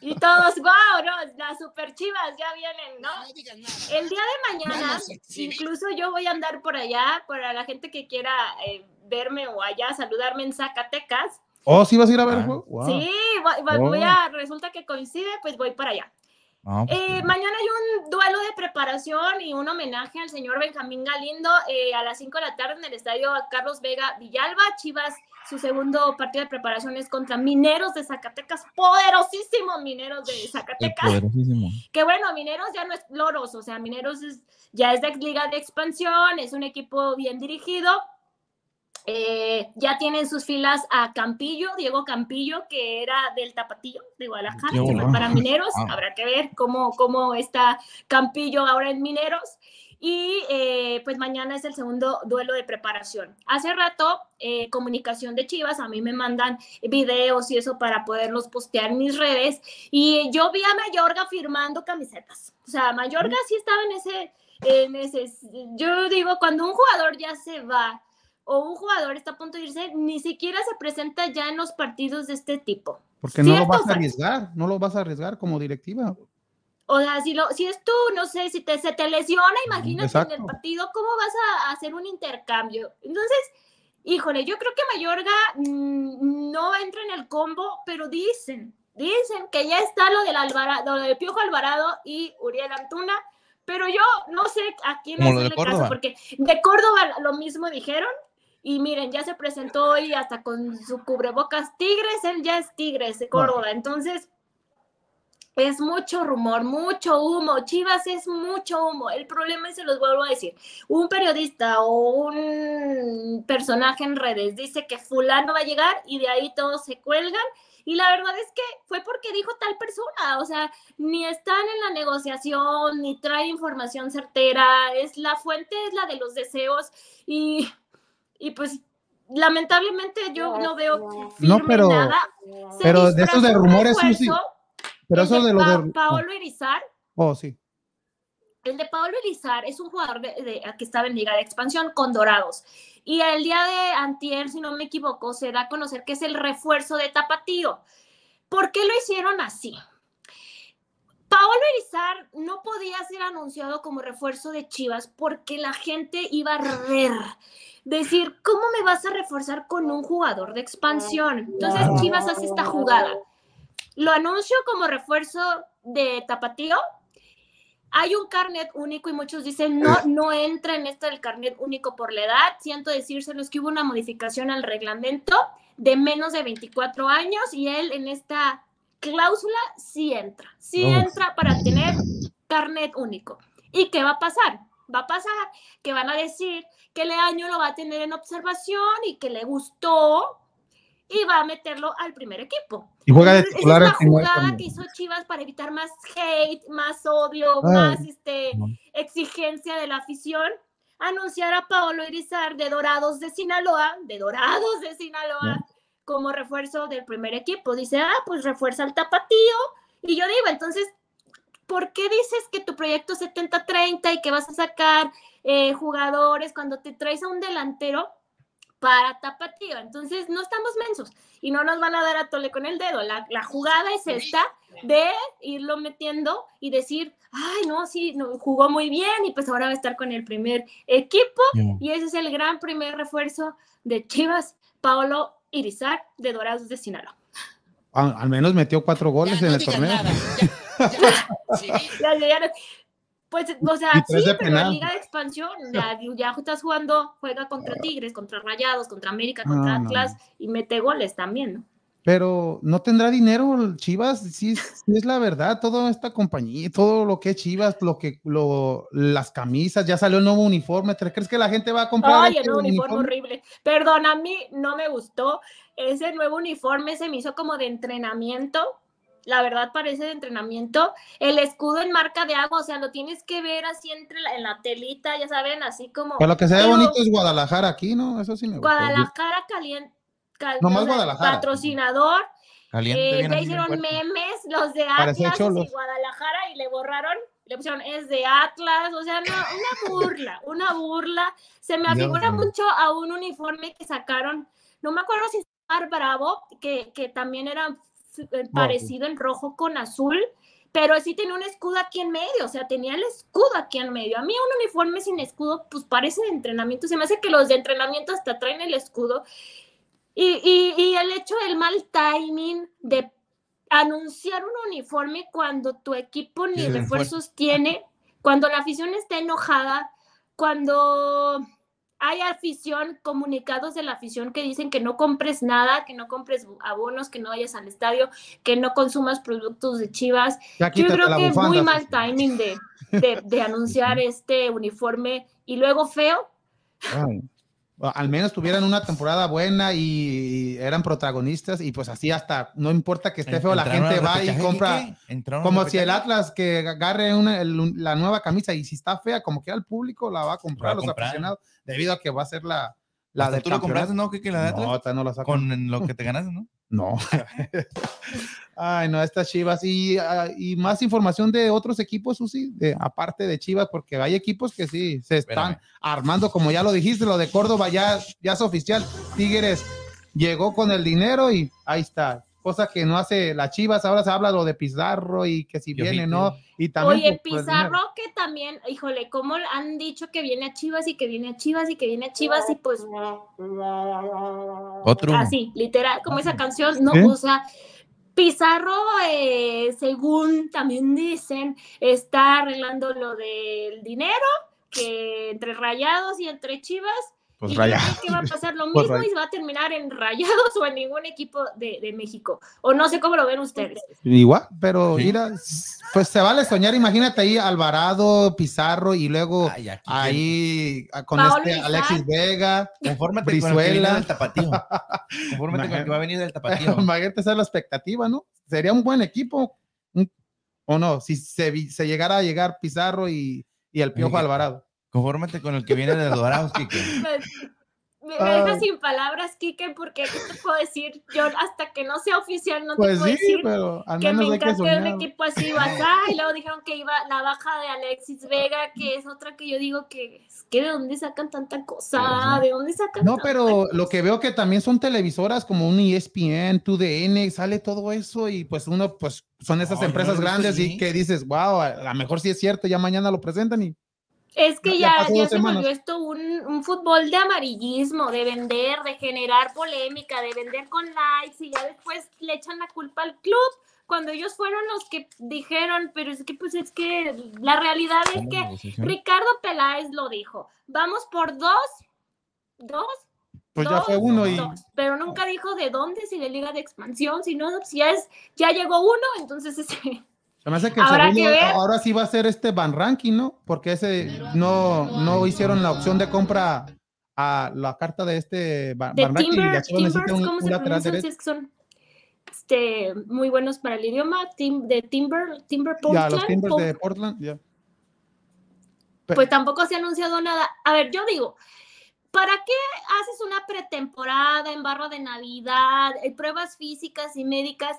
Y todos, wow, no, las super chivas ya vienen, ¿no? El día de mañana, incluso yo voy a andar por allá, para la gente que quiera eh, verme o allá, saludarme en Zacatecas. Oh, sí vas a ir a ver el Ah. juego. Wow. Sí, voy, voy- voy Oh. a, resulta que coincide, pues voy para allá. Pues, Eh, mañana hay un duelo de preparación y un homenaje al señor Benjamín Galindo eh, a las 5 de la tarde en el estadio Carlos Vega Villalba. Chivas, su segundo partido de preparación es contra Mineros de Zacatecas, poderosísimo Mineros de Zacatecas. Que bueno, Mineros ya no es Loros, o sea, Mineros es- ya es de liga de expansión, es un equipo bien dirigido. Eh, ya tienen sus filas a Campillo, Diego Campillo, que era del Tapatillo de Guadalajara, para Mineros. Ah. Habrá que ver cómo, cómo está Campillo ahora en Mineros. Y eh, pues mañana es el segundo duelo de preparación. Hace rato, eh, comunicación de Chivas, a mí me mandan videos y eso para poderlos postear en mis redes. Y yo vi a Mayorga firmando camisetas. O sea, Mayorga sí estaba en ese, en ese. Yo digo, cuando un jugador ya se va o un jugador está a punto de irse, ni siquiera se presenta ya en los partidos de este tipo. Porque no lo ¿Cierto, vas a arriesgar, no lo vas a arriesgar como directiva. O sea, si, lo, si es tú, no sé, si te, se te lesiona, imagínate Exacto. en el partido, ¿cómo vas a hacer un intercambio? Entonces, híjole, yo creo que Mayorga mm, no entra en el combo, pero dicen, dicen que ya está lo del Alvarado, lo de Piojo Alvarado y Uriel Antuna, pero yo no sé a quién Como lo de hacerle caso, Córdoba. porque de Córdoba lo mismo dijeron, y miren, ya se presentó hoy hasta con su cubrebocas Tigres, él ya es Tigres de Córdoba, entonces es mucho rumor, mucho humo. Chivas es mucho humo. El problema es, se los vuelvo a decir, un periodista o un personaje en redes dice que fulano va a llegar y de ahí todos se cuelgan. Y la verdad es que fue porque dijo tal persona, o sea, ni están en la negociación, ni trae información certera, es la fuente es la de los deseos y, y pues lamentablemente yo no veo firme No, pero- nada. Se pero de esos de rumores, Susi, Pero el eso de lo Pa- de. Paolo Irizar, Oh, sí. el de Paolo Irizar es un jugador de, de- que estaba en Liga de Expansión con Dorados. Y el día de Antier, si no me equivoco, se da a conocer que es el refuerzo de Tapatío. ¿Por qué lo hicieron así? Paolo Irizar no podía ser anunciado como refuerzo de Chivas porque la gente iba a reír. Decir, ¿cómo me vas a reforzar con un jugador de expansión? Entonces Chivas hace esta jugada. Lo anuncio como refuerzo de Tapatío. Hay un carnet único y muchos dicen no, no entra en esta del carnet único por la edad. Siento decírselos que hubo una modificación al reglamento de menos de 24 años y él en esta cláusula sí entra, sí Oh. entra para tener carnet único. ¿Y qué va a pasar? Va a pasar que van a decir que Leaño lo va a tener en observación y que le gustó y va a meterlo al primer equipo. Y juega de el es la primer jugada que hizo Chivas para evitar más hate, más odio, Ay. más este, exigencia de la afición. Anunciar a Paolo Irizar de Dorados de Sinaloa, de Dorados de Sinaloa, como refuerzo del primer equipo. Dice, ah, pues refuerza al tapatío. Y yo digo, entonces, ¿por qué dices que tu proyecto es 70-30 y que vas a sacar eh, jugadores cuando te traes a un delantero para tapatío? Entonces, no estamos mensos y no nos van a dar a tole con el dedo. La, la jugada es esta de irlo metiendo y decir, ay, no, sí, no, jugó muy bien y pues ahora va a estar con el primer equipo. Y ese es el gran primer refuerzo de Chivas, Paolo Irizar, de Dorados de Sinaloa. Al, al menos metió cuatro goles Ya, en no el torneo. nada. Ya, ya. Sí. Ya, ya, ya, Pues, o sea, sí, pero en penal. Liga de Expansión, ya, ya estás jugando, juega contra Tigres, contra Rayados, contra América, contra No, no, Atlas y mete goles también, ¿no? Pero no tendrá dinero el Chivas, sí, sí es la verdad, toda esta compañía, todo lo que es Chivas, lo que lo, las camisas, ya salió el nuevo uniforme, ¿te crees que la gente va a comprar Ay, el este nuevo uniforme horrible. Perdón, a mí no me gustó. Ese nuevo uniforme se me hizo como de entrenamiento. La verdad parece de entrenamiento. El escudo en marca de agua, o sea, lo tienes que ver así entre la, en la telita, ya saben, así como Pero lo que se ve bonito es Guadalajara aquí, ¿no? Eso sí me gusta. Guadalajara caliente. Nomás Guadalajara. Patrocinador. Caliente, Eh, ya hicieron memes los de Atlas y Guadalajara y le borraron le pusieron es de Atlas, o sea, no, una burla, una burla. Se me afigura mucho a un uniforme que sacaron, no me acuerdo si es Mar Bravo, que, que también era eh, parecido en rojo con azul, pero sí tenía un escudo aquí en medio, o sea, tenía el escudo aquí en medio. A mí un uniforme sin escudo, pues parece de entrenamiento, se me hace que los de entrenamiento hasta traen el escudo. Y, y- y el hecho del mal timing de anunciar un uniforme cuando tu equipo ni refuerzos tiene, cuando la afición está enojada, cuando hay afición, comunicados de la afición que dicen que no compres nada, que no compres abonos, que no vayas al estadio, que no consumas productos de Chivas. Ya Yo creo que es muy mal timing de, de, de anunciar este uniforme y luego feo. Ay. Al menos tuvieran una temporada buena y eran protagonistas y pues así hasta, no importa que esté feo, la gente va y compra. Como si el. Atlas que agarre una- el- la nueva camisa y si está fea, como que al público la va a comprar, Va a los comprar. aficionados, debido a que va a ser la, la Hasta del tú lo compraste. ¿no? Quique, la de Atlas? No, no la sacan. Con lo que te ganaste, ¿no? No. Ay, no, estas Chivas. Y, ah, y más información de otros equipos, Susi, de, aparte de Chivas, porque hay equipos que sí se están Espérame. armando, como ya lo dijiste, lo de Córdoba ya, ya es oficial. Tigres llegó con el dinero y ahí está. Cosa que no hace las Chivas, ahora se habla lo de Pizarro y que si viene, ¿no? Y también Oye, el dinero. Pizarro que también, híjole, como han dicho que viene a Chivas y que viene a Chivas y que viene a Chivas y pues Otro. así, literal, como esa canción, no ¿Sí? usa. Pizarro, eh, según también dicen, está arreglando lo del dinero, que entre rayados y entre chivas, Pues y yo raya. creo que va a pasar lo Pues mismo raya- y va a terminar en rayados o en ningún equipo de, de México. O no sé cómo lo ven ustedes. Igual, pero Sí. mira, pues se vale soñar. Imagínate ahí Alvarado, Pizarro y luego Ay, ahí ah, con Paolo este. Alexis Vega. Confórmate con el que viene Brizuela. del tapatío. Confórmate con el que va a venir del tapatío. Imagínate esa es la expectativa, ¿no? Sería un buen equipo. ¿O no? Si se, se llegara a llegar Pizarro y, y el Piojo Alvarado. Confórmate con el que viene de Dorados, Quique. Me, me dejas Ay. sin palabras, Kike, porque ¿qué te puedo decir? Yo hasta que no sea oficial no te Pues puedo sí, decir pero al que me menos hay que encanta un equipo así basá y luego dijeron que iba la baja de Alexis Vega, que es otra que yo digo que es que de dónde sacan tanta cosa, de dónde sacan No, tanta pero lo que veo que también son televisoras como un ESPN, 2DN, sale todo eso y pues uno, pues son esas empresas grandes y que dices, wow, a lo mejor sí es cierto, ya mañana lo presentan y Es que Ya- ya ya, ya se volvió esto un, un fútbol de amarillismo, de vender, de generar polémica, de vender con likes y ya después le echan la culpa al club cuando ellos fueron los que dijeron, pero es que pues es que la realidad es que Ricardo Peláez lo dijo, vamos por dos, dos, pues ya dos, fue uno y dos, pero nunca dijo de dónde, si de liga de expansión, si no, si ya es, ya llegó uno, entonces ese, se me hace que Habrá segundo que ver. ahora sí va a ser este Van Ranking, ¿no? Porque ese no, no hicieron la opción de compra a la carta de este Van, de Van Ranking Timbers, un, ¿cómo un se? Si es que son este, muy buenos para el idioma, Tim- de Timber, Timber Ya, los Portland, Timbers de Portland, ya. pues tampoco se ha anunciado nada. A ver, yo digo, ¿para qué haces una pretemporada en barra de Navidad, eh, pruebas físicas y médicas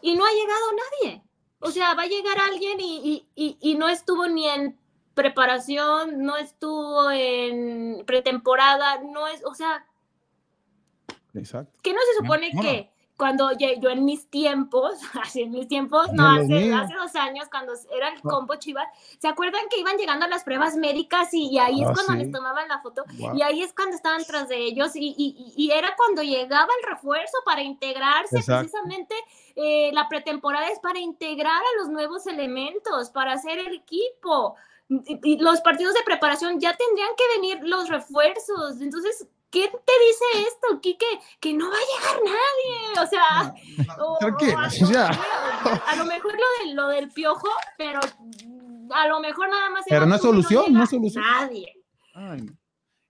y no ha llegado nadie? O sea, va a llegar alguien y, y- y- y no estuvo ni en preparación, no estuvo en pretemporada, no es, o sea, Exacto. que no se supone no. que cuando yo en mis tiempos, así en mis tiempos, no, hace, hace dos años cuando era el No. combo Chivas, ¿se acuerdan que iban llegando a las pruebas médicas y, y ahí es Ah, cuando sí. les tomaban la foto? Wow. Y ahí es cuando estaban tras de ellos y, y- y- era cuando llegaba el refuerzo para integrarse, Exacto. precisamente eh, la pretemporada es para integrar a los nuevos elementos, para hacer el equipo. Y los partidos de preparación ya tendrían que venir los refuerzos. Entonces, ¿qué te dice esto, Quique? Que no va a llegar nadie. O sea, o- o Tranquila, a, lo mejor lo, de, lo del piojo, pero a lo mejor nada más. Pero no es solución, no es solución. Nadie. Ay.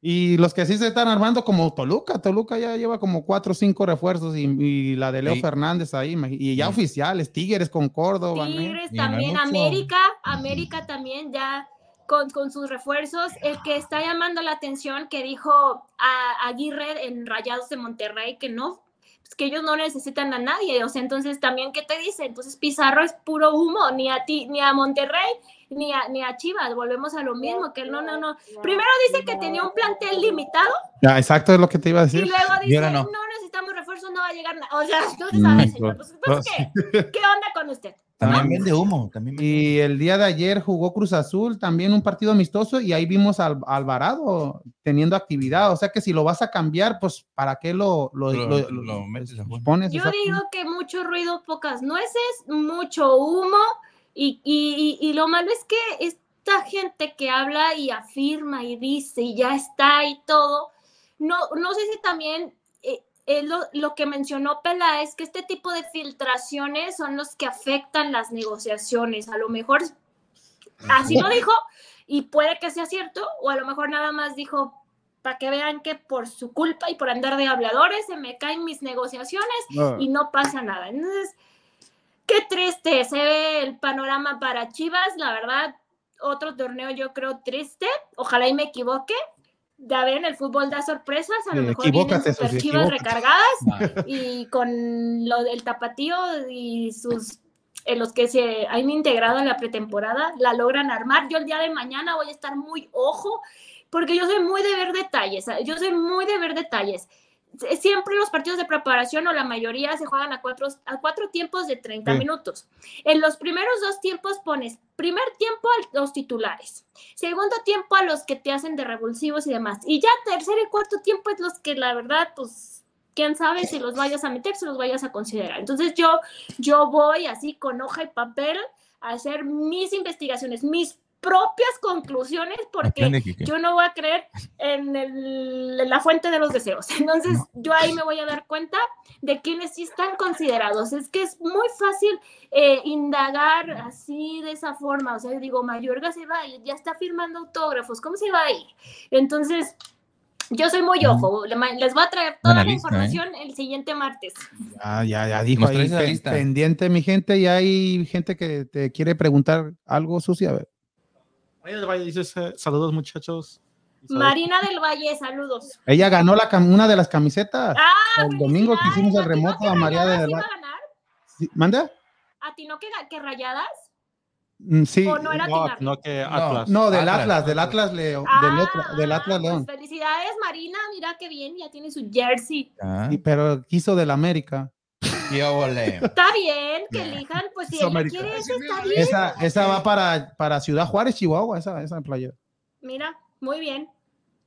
Y los que sí se están armando como Toluca, Toluca ya lleva como cuatro o cinco refuerzos y, y la de Leo Sí. Fernández ahí, y ya Sí. oficiales, Tigres con Córdoba. Tigres no también. América, América también ya con, con sus refuerzos. El que está llamando la atención que dijo a Aguirre en Rayados de Monterrey que no, pues que ellos no necesitan a nadie, o sea, entonces también, ¿qué te dice? Entonces Pizarro es puro humo, ni a ti, ni a Monterrey, ni a, ni a Chivas, volvemos a lo mismo, que no, no, no. Primero dice que tenía un plantel limitado Ya, exacto, es lo que te iba a y decir. luego Y dice, ahora no. no. necesitamos refuerzos, no va a llegar nada. O sea, no se Mm, sabe, señor. Pues, pues, ¿qué? ¿Qué onda con usted? También vende humo. También vende Y el día de ayer jugó Cruz Azul, también un partido amistoso, y ahí vimos al Alvarado teniendo actividad. O sea que si lo vas a cambiar, pues ¿para qué lo, lo, Lo- lo- lo lo- metes a juego. pones? Yo digo que mucho ruido, pocas nueces, mucho humo. Y, y, y, y lo malo es que esta gente que habla y afirma y dice y ya está y todo, no, no sé si también eh, lo, lo que mencionó Peláez, que este tipo de filtraciones son los que afectan las negociaciones. A lo mejor así lo dijo y puede que sea cierto, o a lo mejor nada más dijo para que vean que por su culpa y por andar de habladores se me caen mis negociaciones y no pasa nada. Entonces, qué triste se ve el panorama para Chivas, la verdad, otro torneo yo creo triste, ojalá y me equivoque. Ya ven, el fútbol da sorpresas, a lo mejor vienen super Susi, chivas recargadas Ah, y con lo del tapatío y sus en los que se han integrado en la pretemporada la logran armar. Yo el día de mañana voy a estar muy ojo porque yo soy muy de ver detalles, yo soy muy de ver detalles. Siempre los partidos de preparación o la mayoría se juegan a cuatro, a cuatro tiempos de 30 Sí. minutos. En los primeros dos tiempos pones primer tiempo a los titulares, segundo tiempo a los que te hacen de revulsivos y demás. Y ya tercer y cuarto tiempo es los que la verdad, pues, quién sabe si los vayas a meter, si los vayas a considerar. Entonces yo, yo voy así con hoja y papel a hacer mis investigaciones, mis propias conclusiones, porque yo no voy a creer en, el- en la fuente de los deseos. Entonces, yo ahí me voy a dar cuenta de quiénes sí están considerados. Es que es muy fácil eh, indagar así de esa forma. O sea, digo, Mayorga se va a ir, ya está firmando autógrafos, ¿cómo se va a ir? Entonces, yo soy muy ojo. Le- Les voy a traer toda la ¿eh? información el siguiente martes. Ya, ya, ya dijo ahí, pendiente mi gente, y hay gente que te quiere preguntar algo, Susi, a ver. Ahí el Valle dice, eh, saludos muchachos. Saludos- Marina del Valle, saludos. Ella ganó la una de las camisetas. Ah, el domingo que hicimos el ¿A ti no remoto a María Rayadas de iba la... a ganar? Sí, ¿Manda? ¿A ti no que, que rayadas? Mm, Sí. ¿O no era No, no que No. Atlas. No, del Atlas. Atlas, del Atlas León, del, otro- del Atlas pues León. felicidades, Marina. Mira qué bien, ya tiene su jersey. Ah, Sí, pero quiso del América. Está bien que elijan, pues si ella quiere eso, está bien. Esa, esa va para, para Ciudad Juárez, Chihuahua, esa, esa playera. Mira, muy bien.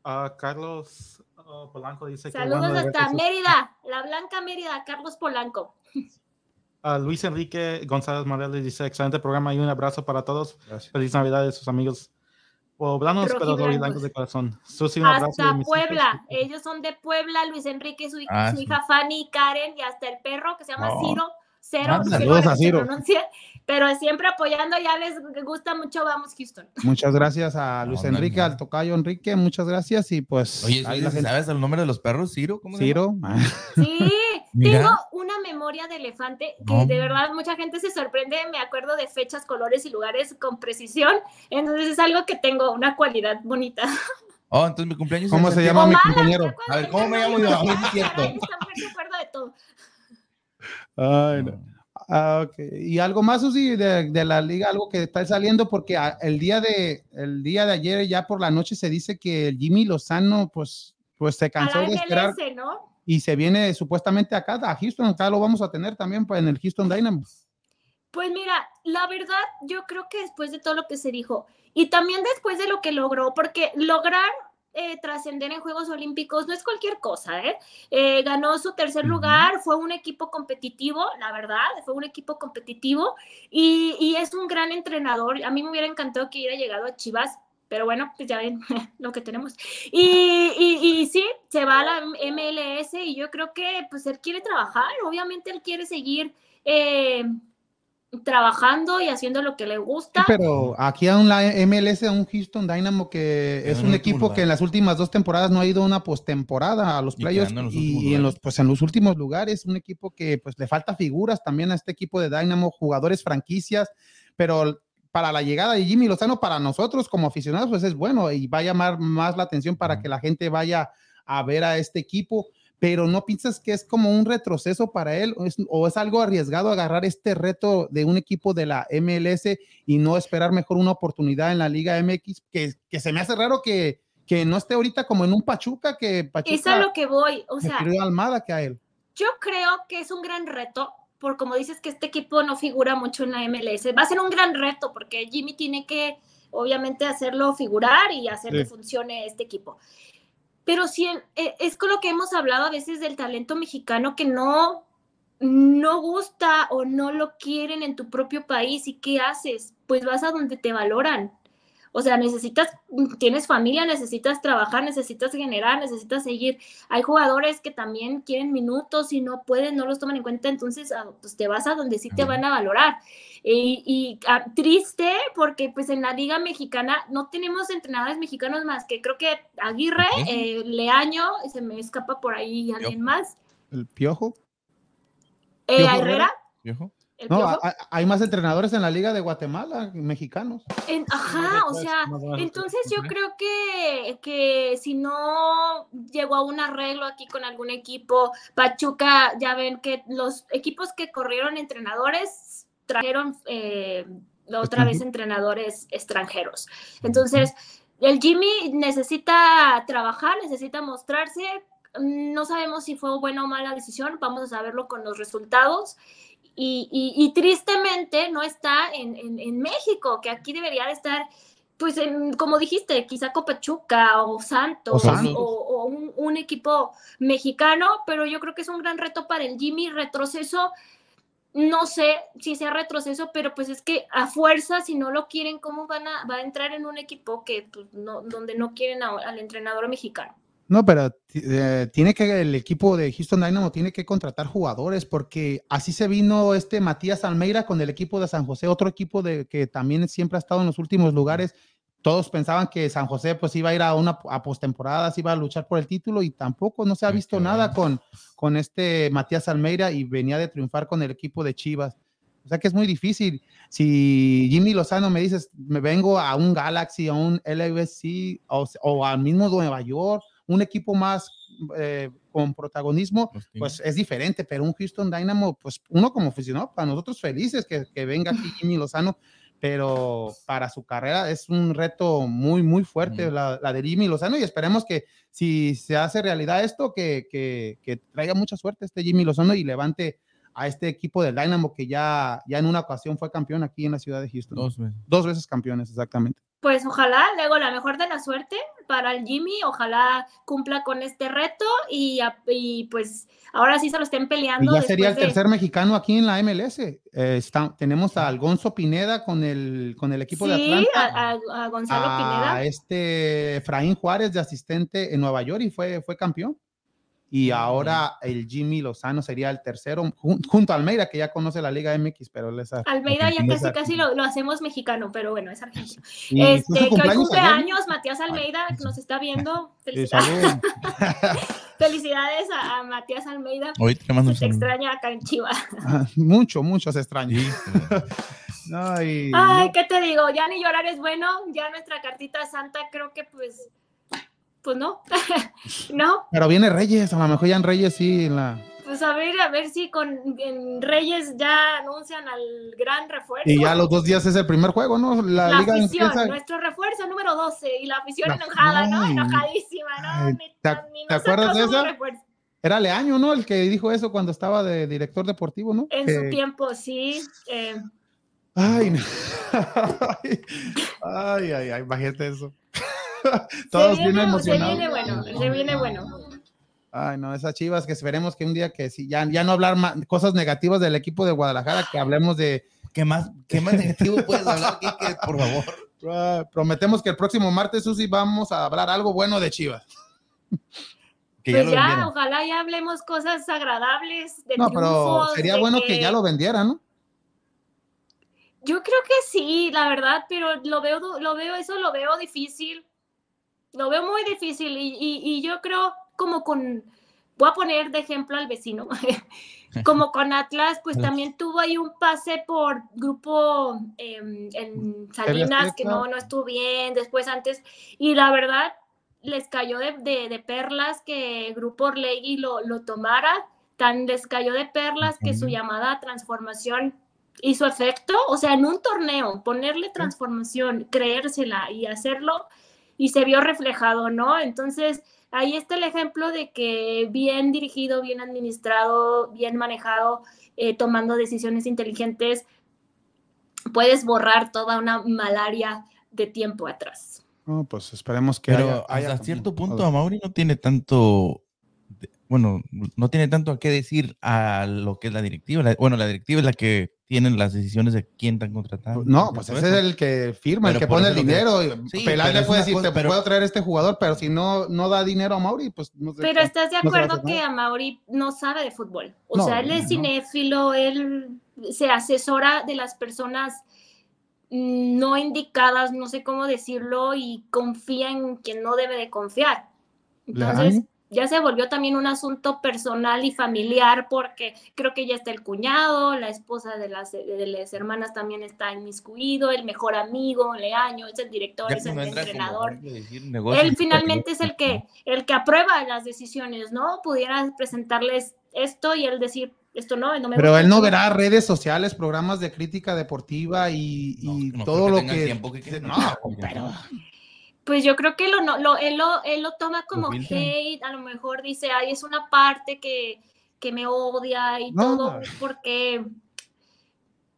Ah, Carlos ah, Polanco dice que Saludos verte, hasta. Mérida, la Blanca Mérida, Carlos Polanco. Ah, Luis Enrique González Morales dice, excelente programa y un abrazo para todos. Gracias. Feliz Navidad de sus amigos poblanos, pero Rojiblancos. de corazón. Susi, un abrazo. Hasta Puebla, hijos. ellos son de Puebla, Luis Enrique, su, Ah, su sí. hija Fanny, Karen y hasta el perro que se llama Oh. Ciro. Cero, Ah, saludos a Ciro. pero siempre apoyando, ya les gusta mucho, vamos Houston. Muchas gracias a Luis No, Enrique, no, no. al tocayo Enrique, muchas gracias y pues Oye, ahí ¿sí la gente- ¿sabes el nombre de los perros? ¿Ciro? ¿Cómo se llama? Ciro. Sí, Mira. tengo una memoria de elefante que No. de verdad mucha gente se sorprende, me acuerdo de fechas, colores y lugares con precisión, entonces es algo que tengo, una cualidad bonita. Oh, entonces mi cumpleaños ¿Cómo es se el llama mi compañero? ¿te acuerdas A ver, ¿cómo me llamo yo? A ver si es cierto. Ay, esta mujer se acuerda de todo. Ay, no. Ah, ok. Y algo más, Susi, de, de la liga, algo que está saliendo, porque ah, el día de el día de ayer, ya por la noche, se dice que el Jimmy Lozano, pues, pues se A cansó la de esperar ¿no? Y se viene supuestamente acá a Houston, acá lo vamos a tener también pues, en el Houston Dynamo. Pues mira, la verdad, yo creo que después de todo lo que se dijo y también después de lo que logró, porque lograr eh, trascender en Juegos Olímpicos no es cualquier cosa, ¿eh? Eh, ganó su tercer lugar, fue un equipo competitivo, la verdad, fue un equipo competitivo y, y es un gran entrenador. A mí me hubiera encantado que hubiera llegado a Chivas. Pero bueno, pues ya ven lo que tenemos. Y, y, y sí, se va a la MLS y yo creo que pues él quiere trabajar, obviamente él quiere seguir eh, trabajando y haciendo lo que le gusta. Pero aquí a un la MLS, a un Houston Dynamo que es un equipo que en las últimas dos temporadas no ha ido a una postemporada a los Y playoffs quedando en los y, y en los pues en los últimos lugares, un equipo que pues le falta figuras también a este equipo de Dynamo, jugadores franquicias, pero para la llegada de Jimmy Lozano para nosotros como aficionados pues es bueno y va a llamar más la atención para que la gente vaya a ver a este equipo. pero no piensas que es como un retroceso para él o es, o es algo arriesgado agarrar este reto de un equipo de la MLS y no esperar mejor una oportunidad en la Liga MX, que, que se me hace raro que, que no esté ahorita como en un Pachuca, que Pachuca Es a lo que voy. O sea, Almada que a él. yo creo que es un gran reto, por como dices que este equipo no figura mucho en la MLS. Va a ser un gran reto porque Jimmy tiene que, obviamente, hacerlo figurar y hacer que Sí. funcione este equipo. Pero sí, eh, es con lo que hemos hablado a veces del talento mexicano que no, no gusta o no lo quieren en tu propio país. ¿Y qué haces? Pues vas a donde te valoran. O sea, necesitas, tienes familia, necesitas trabajar, necesitas generar, necesitas seguir. Hay jugadores que también quieren minutos y no pueden, no los toman en cuenta, entonces ah, pues te vas a donde sí te van a valorar. Y, y, ah, triste porque pues en la liga mexicana no tenemos entrenadores mexicanos más que creo que Aguirre, eh, Leaño, se me escapa por ahí alguien más, El Piojo. eh, Piojo Herrera, ¿Viejo? El No, Piojo. hay, hay más entrenadores en la Liga de Guatemala, mexicanos. En- ajá, o después, sea, entonces yo creo que, que si no llegó a un arreglo aquí con algún equipo, Pachuca, ya ven que los equipos que corrieron entrenadores trajeron eh, otra vez entrenadores extranjeros. Entonces, el Jimmy necesita trabajar, necesita mostrarse. No sabemos si fue buena o mala decisión, vamos a saberlo con los resultados. Y, y- y tristemente no está en, en- en México, que aquí debería de estar, pues, en, como dijiste, quizá con Pachuca o Santos O o, Santos. o un, un equipo mexicano, pero yo creo que es un gran reto para el Jimmy, retroceso. No sé si sea retroceso, pero pues es que a fuerza, si no lo quieren, ¿cómo van a, va a entrar en un equipo que pues, no, donde no quieren a- al entrenador mexicano? No, pero eh, tiene que el equipo de Houston Dynamo tiene que contratar jugadores porque así se vino este Matías Almeida con el equipo de San José, otro equipo de que también siempre ha estado en los últimos lugares. Todos pensaban que San José pues iba a ir a una a postemporada, se iba a luchar por el título y tampoco no se ha visto nada con, con este Matías Almeida y venía de triunfar con el equipo de Chivas. O sea que es muy difícil. Si Jimmy Lozano me dices, me vengo a un Galaxy, a un LAFC o, o al mismo Nueva York, un equipo más eh, con protagonismo, pues es diferente, pero un Houston Dynamo, pues uno como aficionado, para nosotros felices que, que venga aquí Jimmy Lozano, pero para su carrera es un reto muy, muy fuerte la de Jimmy Lozano y esperemos que si se hace realidad esto, que, que, que traiga mucha suerte este Jimmy Lozano y levante a este equipo del Dynamo que ya, ya en una ocasión fue campeón aquí en la ciudad de Houston. Dos veces. Dos veces campeones, exactamente. Pues ojalá, luego la mejor de la suerte para el Jimmy, ojalá cumpla con este reto y, a- y, pues ahora sí se lo estén Y peleando. ya sería el de- tercer mexicano aquí en la MLS. Eh, está- tenemos a Alonso Pineda con el, con el equipo de Atlanta. a, a- a Gonzalo a Pineda. este Efraín Juárez de asistente en Nueva York y fue, fue campeón. Y ahora el Jimmy Lozano sería el tercero, jun- junto a Almeida, que ya conoce la Liga MX, pero él es ar- Almeida ya casi casi lo, lo hacemos mexicano, pero bueno, es argentino. Este, que hoy cumpleaños cumple años, Matías Almeida, que nos está viendo. Felicidades, felicidades a, a Matías Almeida. Hoy te mando un Se extraña acá en Chivas. mucho, mucho se extraña. Ay, ¿qué te digo? Ya ni llorar es bueno. Ya nuestra cartita santa, creo que pues, pues no. no, pero viene Reyes, a lo mejor ya en Reyes sí, la, pues a ver, a ver si con en Reyes ya anuncian al gran refuerzo. y ya los dos días es el primer juego, ¿no? La, la liga afición, empieza. nuestro refuerzo número 12 y la afición La- enojada, ¿no? Ay. Enojadísima, ¿no? Ay, ¿te- te acuerdas de esa? Era Leaño, ¿no? El que dijo eso cuando estaba de director deportivo, ¿no? En Que- su tiempo, sí. eh, Ay, no. ay, ay, ay, imagínate eso. se, Todos bien viene, se emocionados. viene bueno, se viene bueno. Ay, no, esas chivas que esperemos que un día que sí, ya, ya no hablar ma- cosas negativas del equipo de Guadalajara, que hablemos de. ¿Qué más, qué más negativo puedes hablar, Kike, por favor? ah, prometemos que el próximo martes, Susi, vamos a hablar algo bueno de Chivas. Que ya pues lo ya, ojalá ya hablemos cosas agradables de No, pero sería de bueno que ya lo vendiera, ¿no? Yo creo que sí, la verdad, pero lo veo, lo veo, eso lo veo difícil. Lo veo muy difícil y, y- y yo creo como con, voy a poner de ejemplo al vecino, como con Atlas, pues también tuvo ahí un pase por grupo em, en Salinas que no, no estuvo bien, después antes, y la verdad, les cayó de, de- de perlas que Grupo Orlegui lo, lo tomara, tan les cayó de perlas que su llamada a transformación hizo efecto, o sea, en un torneo, ponerle transformación, creérsela y hacerlo, y se vio reflejado, ¿no? Entonces, ahí está el ejemplo de que bien dirigido, bien administrado, bien manejado, eh, tomando decisiones inteligentes, puedes borrar toda una malaria de tiempo atrás. No, pues esperemos que Pero haya- haya hasta como- cierto punto a. Mauri no tiene tanto, bueno, no tiene tanto a qué decir a lo que es la directiva. La- bueno, la directiva es la que tiene las decisiones de quién están contratando. No, pues ese es el que firma, el que pone el que- dinero. Sí, Peláez pero le puede decir, cosa, te pero- puedo traer este jugador, pero si no, no da dinero a Mauri, pues no sé. Pero estás de a acuerdo que nada. Amauri no sabe de fútbol. O No, sea, él es no. cinéfilo, él se asesora de las personas no indicadas, no sé cómo decirlo, y confía en quien no debe de confiar. Entonces. Ya se volvió también un asunto personal y familiar porque creo que ya está el cuñado, la esposa de las, de las hermanas también está inmiscuido, el mejor amigo, Leaño, es el director, Ya es el entrenador decir él finalmente es el que, el que aprueba las decisiones, ¿no? Pudiera presentarles esto y él decir, esto no, no me Pero él no verá redes sociales, programas de crítica deportiva y, y no todo que lo que. que no, pero. Pues yo creo que lo, no, lo, él, lo, él lo toma como hate, a lo mejor dice, ay, es una parte que, que me odia y No. todo, porque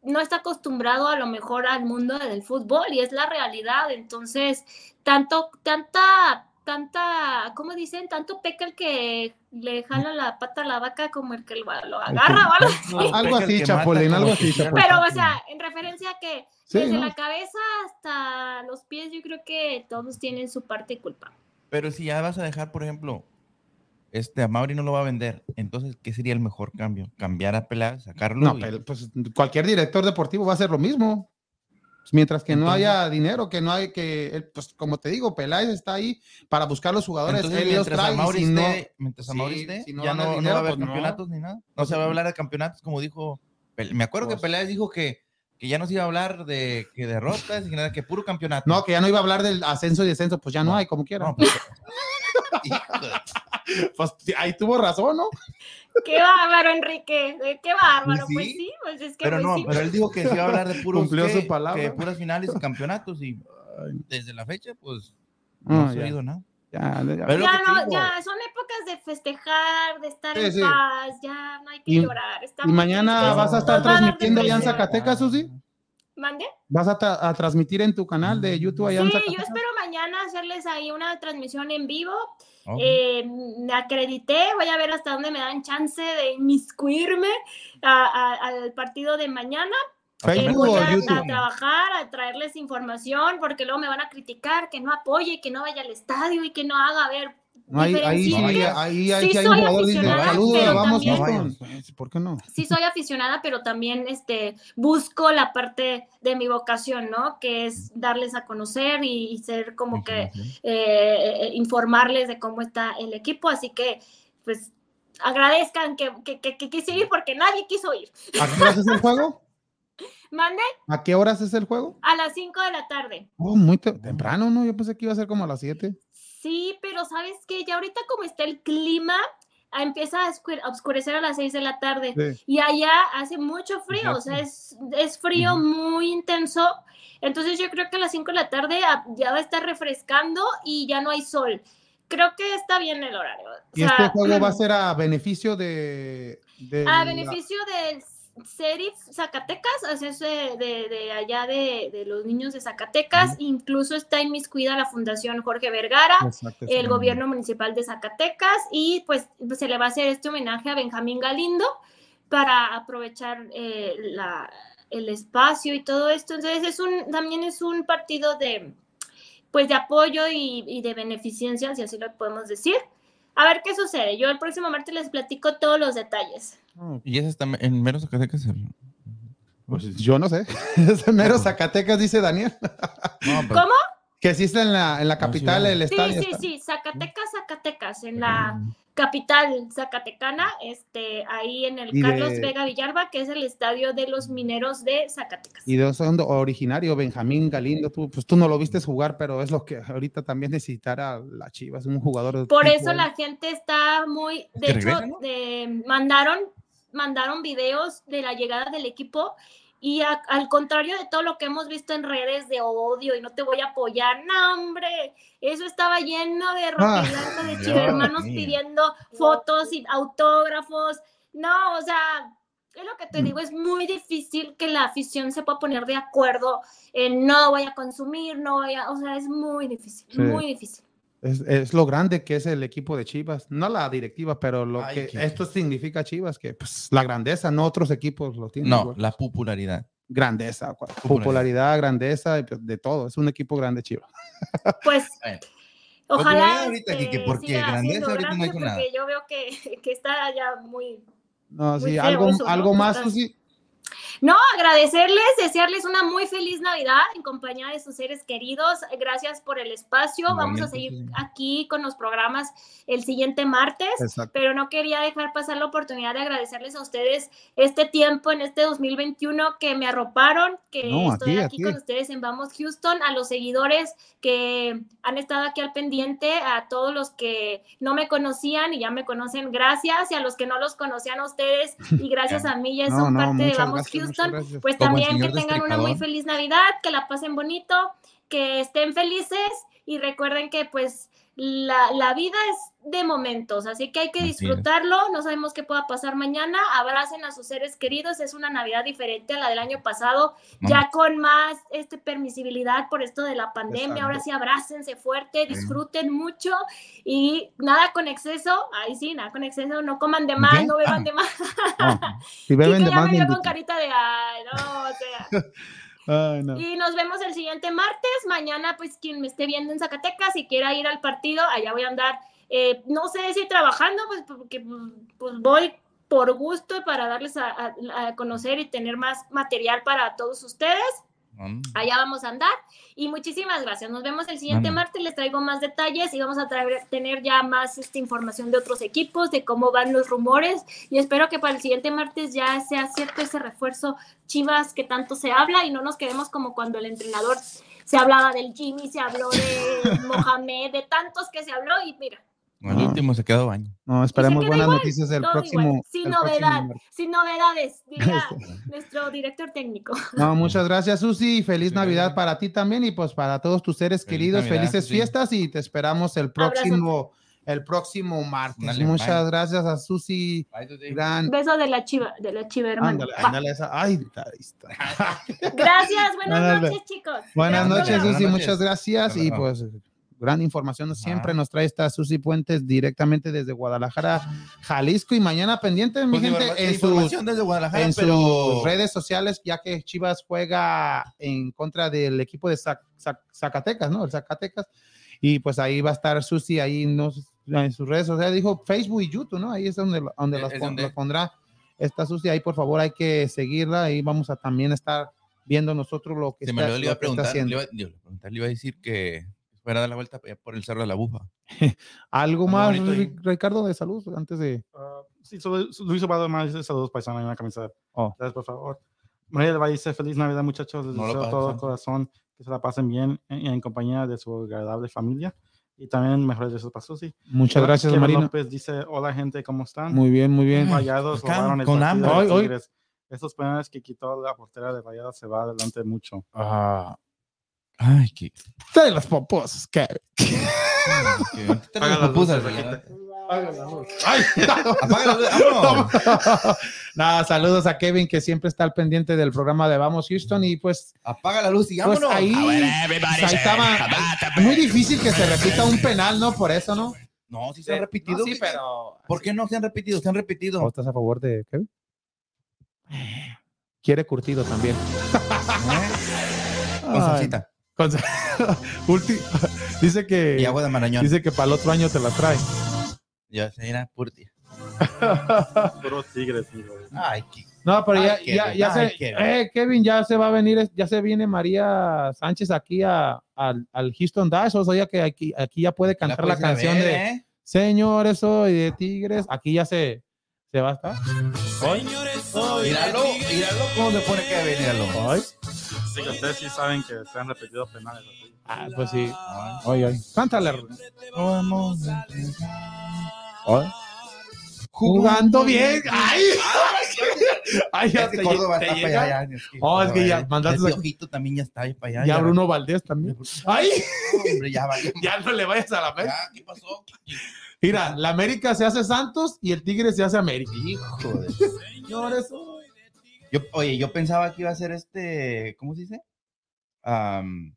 no está acostumbrado a lo mejor al mundo del fútbol y es la realidad. Entonces, tanto, tanta, tanta, ¿cómo dicen? Tanto peca el que le jala la pata a la vaca como el que lo, lo agarra o algo así. Algo así, Chapulín, algo así. Chapulín. Pero, o sea, en referencia a que Sí, desde ¿no? la cabeza hasta los pies, yo creo que todos tienen su parte de culpa. Pero si ya vas a dejar, por ejemplo, este a Mauri no lo va a vender, entonces, ¿qué sería el mejor cambio? ¿Cambiar a Peláez, sacarlo? No, y- pero pues cualquier director deportivo va a hacer lo mismo. Pues, Mientras que no Entonces- haya dinero, que no hay que, él, pues como te digo, Peláez está ahí para buscar los jugadores. Entonces, él mientras a trae y Mauri si no- mientras a Mauri si no ya no, no dinero, va a haber pues no. campeonatos ni nada. No se va a hablar de campeonatos, como dijo. Me acuerdo Pues- que Peláez dijo que, que ya no se iba a hablar de que derrotas y nada, que puro campeonato. No, que ya no iba a hablar del ascenso y descenso, pues ya no, No, hay, como quiera. No, pues- Pues ahí tuvo razón, ¿no? Qué bárbaro, Enrique. eh, Qué bárbaro. Sí, Pues sí, pues es que pero pues no, sí. pero él dijo que se iba a hablar de puros Cumplió que- su palabra. que puras finales y campeonatos y desde la fecha, pues Ah, no se ha oído nada. Ya, ya. Ya no, ya son épocas de festejar, de estar Sí, en sí. paz, ya no hay que Y- llorar. Y mañana tristes, vas a estar transmitiendo allá en. Zacatecas, Susi. ¿Mande? ¿Vas a, tra- a transmitir en tu canal de YouTube allá en Sí, yo Zacatecas? espero mañana hacerles ahí una transmisión en vivo. Ok. Eh, me acredité, voy a ver hasta dónde me dan chance de inmiscuirme a- a- al partido de mañana. Eh, ¿Facebook voy a, a trabajar, a traerles información, porque luego me van a criticar que no apoye, que no vaya al estadio y que no haga, a ver, No, ahí, ahí ahí, ahí Sí sí hay un jugador dice, saludos, vamos también-. Pues, ¿Por qué no? sí soy aficionada, pero también este, busco la parte de mi vocación, ¿no? Que es darles a conocer y, y ser como que eh, eh, informarles de cómo está el equipo, así que pues agradezcan que, que, que, que quise ir porque nadie quiso ir. ¿A qué horas es el juego? Mande ¿A qué horas es el juego? a las 5 de la tarde. Oh, muy te- temprano, ¿no? Yo pensé que iba a ser como a las 7. Sí, pero sabes que ya ahorita como está el clima, empieza a oscure- a oscurecer a las 6 de la tarde. Sí. Y allá hace mucho frío, o sea, es, es frío muy intenso. Entonces yo creo que a las 5 de la tarde ah, ya va a estar refrescando y ya no hay sol. Creo que está bien el horario. O Y este juego va a ser a beneficio de... de A la- beneficio del Serif Zacatecas, es de, de- de allá de, de los niños de Zacatecas, incluso está inmiscuida la Fundación Jorge Vergara, Exacto, sí. el gobierno municipal de Zacatecas, y pues se le va a hacer este homenaje a Benjamín Galindo para aprovechar eh, la- el espacio y todo esto. Entonces es un, también es un partido de pues de apoyo y, y de beneficencia, si así lo podemos decir. A ver qué sucede. Yo el próximo martes les platico todos los detalles. Oh, Y ese está en mero Zacatecas. el- pues, yo no sé. es mero Zacatecas, dice Daniel. No, pero- ¿Cómo? Que sí está en la, en la capital, ciudad. el Sí, estadio. sí, está. sí, Zacatecas, Zacatecas, en la capital zacatecana, este, ahí en el Y de- Carlos Vega Villalba, que es el estadio de los mineros de Zacatecas. Y de son originario, Benjamín Galindo, tú, pues tú no lo viste jugar, pero es lo que ahorita también necesitará la Chivas, un jugador de Por eso la gente está muy, de hecho, regresa, ¿no? de- mandaron, mandaron videos de la llegada del equipo y a- al contrario de todo lo que hemos visto en redes de odio y no te voy a apoyar, no hombre, eso estaba lleno de Ah, de chivermanos pidiendo fotos y autógrafos, no, o sea, es lo que te digo, es muy difícil que la afición se pueda poner de acuerdo en no voy a consumir, no voy a, o sea, es muy difícil, Sí. muy difícil. Es, es lo grande que es el equipo de Chivas, no la directiva, pero lo Ay, que qué- esto significa Chivas, que pues la grandeza, no otros equipos lo tienen. No, igual. la popularidad. grandeza, popularidad, grandeza, pues, de todo, es un equipo grande Chivas. Pues Bueno. ojalá ahorita, este, que porque siga grandeza ahorita no dijo nada. porque yo veo que, que está ya muy No, Muy sí, feo algo, algo más, Susi. No, agradecerles, desearles una muy feliz Navidad en compañía de sus seres queridos. Gracias por el espacio. Vamos a seguir aquí con los programas el siguiente martes. Exacto. pero no quería dejar pasar la oportunidad de agradecerles a ustedes este tiempo en este 2021 que me arroparon, que No, estoy aquí con ustedes en Vamos Houston, a los seguidores que han estado aquí al pendiente, a todos los que no me conocían y ya me conocen, gracias, y a los que no los conocían a ustedes y gracias a mí ya son no, parte de Vamos gracias, muchas Houston, gracias. pues Como también que tengan una muy feliz Navidad, que la pasen bonito, que estén felices y recuerden que pues la, la vida es de momentos, así que hay que disfrutarlo, no sabemos qué pueda pasar mañana, abracen a sus seres queridos, es una Navidad diferente a la del año pasado, No. ya con más este, permisibilidad por esto de la pandemia, Exacto. ahora sí abrácense fuerte, disfruten mucho y nada con exceso, ahí sí, nada con exceso, no coman de más, ¿Qué? no beban Ah. de más, No, si beben Kike de ya más, me vio con carita de, ay, no, o sea... Y nos vemos el siguiente martes. Mañana, pues quien me esté viendo en Zacatecas y quiera ir al partido, allá voy a andar. eh, no sé si trabajando, pues porque pues, voy por gusto para darles a conocer y tener más material para todos ustedes. Allá vamos a andar. Y muchísimas gracias. Nos vemos el siguiente martes. Les traigo más detalles y vamos a traer, tener ya más esta información de otros equipos, de cómo van los rumores. Y espero que para el siguiente martes ya sea cierto ese refuerzo Chivas que tanto se habla y no nos quedemos como cuando el entrenador se hablaba del Jimmy, se habló de Mohamed, de tantos que se habló. Y mira, El último se quedó baño. No, esperemos buenas igual, noticias el todo próximo. igual, sin próximo novedad, sin novedades, diría nuestro director técnico. No, muchas gracias, Susi. Feliz Sí, Navidad para ti también y pues para todos tus seres Feliz queridos. Navidad, felices Susi. fiestas y te esperamos el próximo, el próximo martes. Dale, muchas bye. gracias a Susi. Gran. Beso de la chiva, de la chiva hermana. Ándale, ándale esa. Ay, ahí está. Gracias, buenas Ándale. noches, chicos. Buenas noches. Susi. Buenas Muchas gracias. Hasta Y luego. pues, gran información siempre nos trae esta Susi Puentes directamente desde Guadalajara, Jalisco. Y mañana pendiente, mi Pues, gente, en sus, información desde Guadalajara, en pero sus redes sociales, ya que Chivas juega en contra del equipo de Zac- Zac- Zacatecas, ¿no? El Zacatecas. Y pues ahí va a estar Susi, ahí en sus redes sociales, dijo Facebook y YouTube, ¿no? Ahí es donde, lo- donde Es- los es donde- los pondrá esta Susi. Ahí, por favor, hay que seguirla. Ahí vamos a también estar viendo nosotros lo que se me está, le iba lo a que está preguntar, le haciendo. iba, iba a le iba a decir que fuera a dar la vuelta por el cerro de la bufa. ¿Algo más, bonito Ricardo, de salud, antes de... Ah, sí, solo- Luis Obado más dice saludos paisanos en la camisa. Oh. Gracias, por favor. María del Valle dice feliz Navidad, muchachos. Les No deseo todo corazón que se la pasen bien en, en compañía de su agradable familia y también mejores deseos para Susi. Muchas gracias, Kevin Marina. López dice hola gente, ¿cómo están? Muy bien, muy bien. Rayados Acá, robaron el con hambre. de Hoy, hoy. Esos penales que quitó la portera de Rayadas se va adelante mucho. Ah, Ay, qué. de las ahorita te Apaga las las pupusas, luces, ¿verdad? Ay, Apaga luces, vámonos. Nada, saludos a Kevin que siempre está al pendiente del programa de Vamos Houston y pues, Apaga la luz y pues vámonos. ahí, ahí estaba muy difícil que se repita un penal, ¿no? Por eso, ¿no? No, sí se han repetido. No, sí, pero ¿Por qué no se han repetido? Se han repetido. ¿O estás a favor de Kevin? Quiere curtido también. ¿Eh? Con salsita. Dice que Y agua de marañón. dice que para el otro año te la trae. Ya se era purti. Puro Tigres, hijo. Ay, qué. No, pero ya, Ay, ya, Kevin, ya ay, se, Kevin. eh, Kevin, ya se va a venir, ya se viene María Sánchez aquí a, al, al Houston Dash, o sea, ya que aquí, aquí ya puede cantar la, canción ver, de ¿eh? Señores, soy de Tigres. Aquí ya se, se va a estar. Hoy. Míralo, míralo cómo se pone que míralo. Hoy. Sí, que ustedes sí saben que se han repetido penales. así. Ah, pues sí. Hoy, hoy. Cántale. Hoy. Jugando bien. ¡Ay! Ay, ya te- Córdoba está para allá. ya, es que Oh, es que ya Córdoba, mandaste Ese ojito también ya está ahí para allá. Ya Bruno Valdés también. ¡Ay! Hombre, ya. Ya no le vayas a la América. ¿qué pasó? Mira, la América se hace Santos y el Tigre se hace América. Hijo de... Señores, Yo, oye, yo pensaba que iba a ser este, ¿cómo se dice? Am,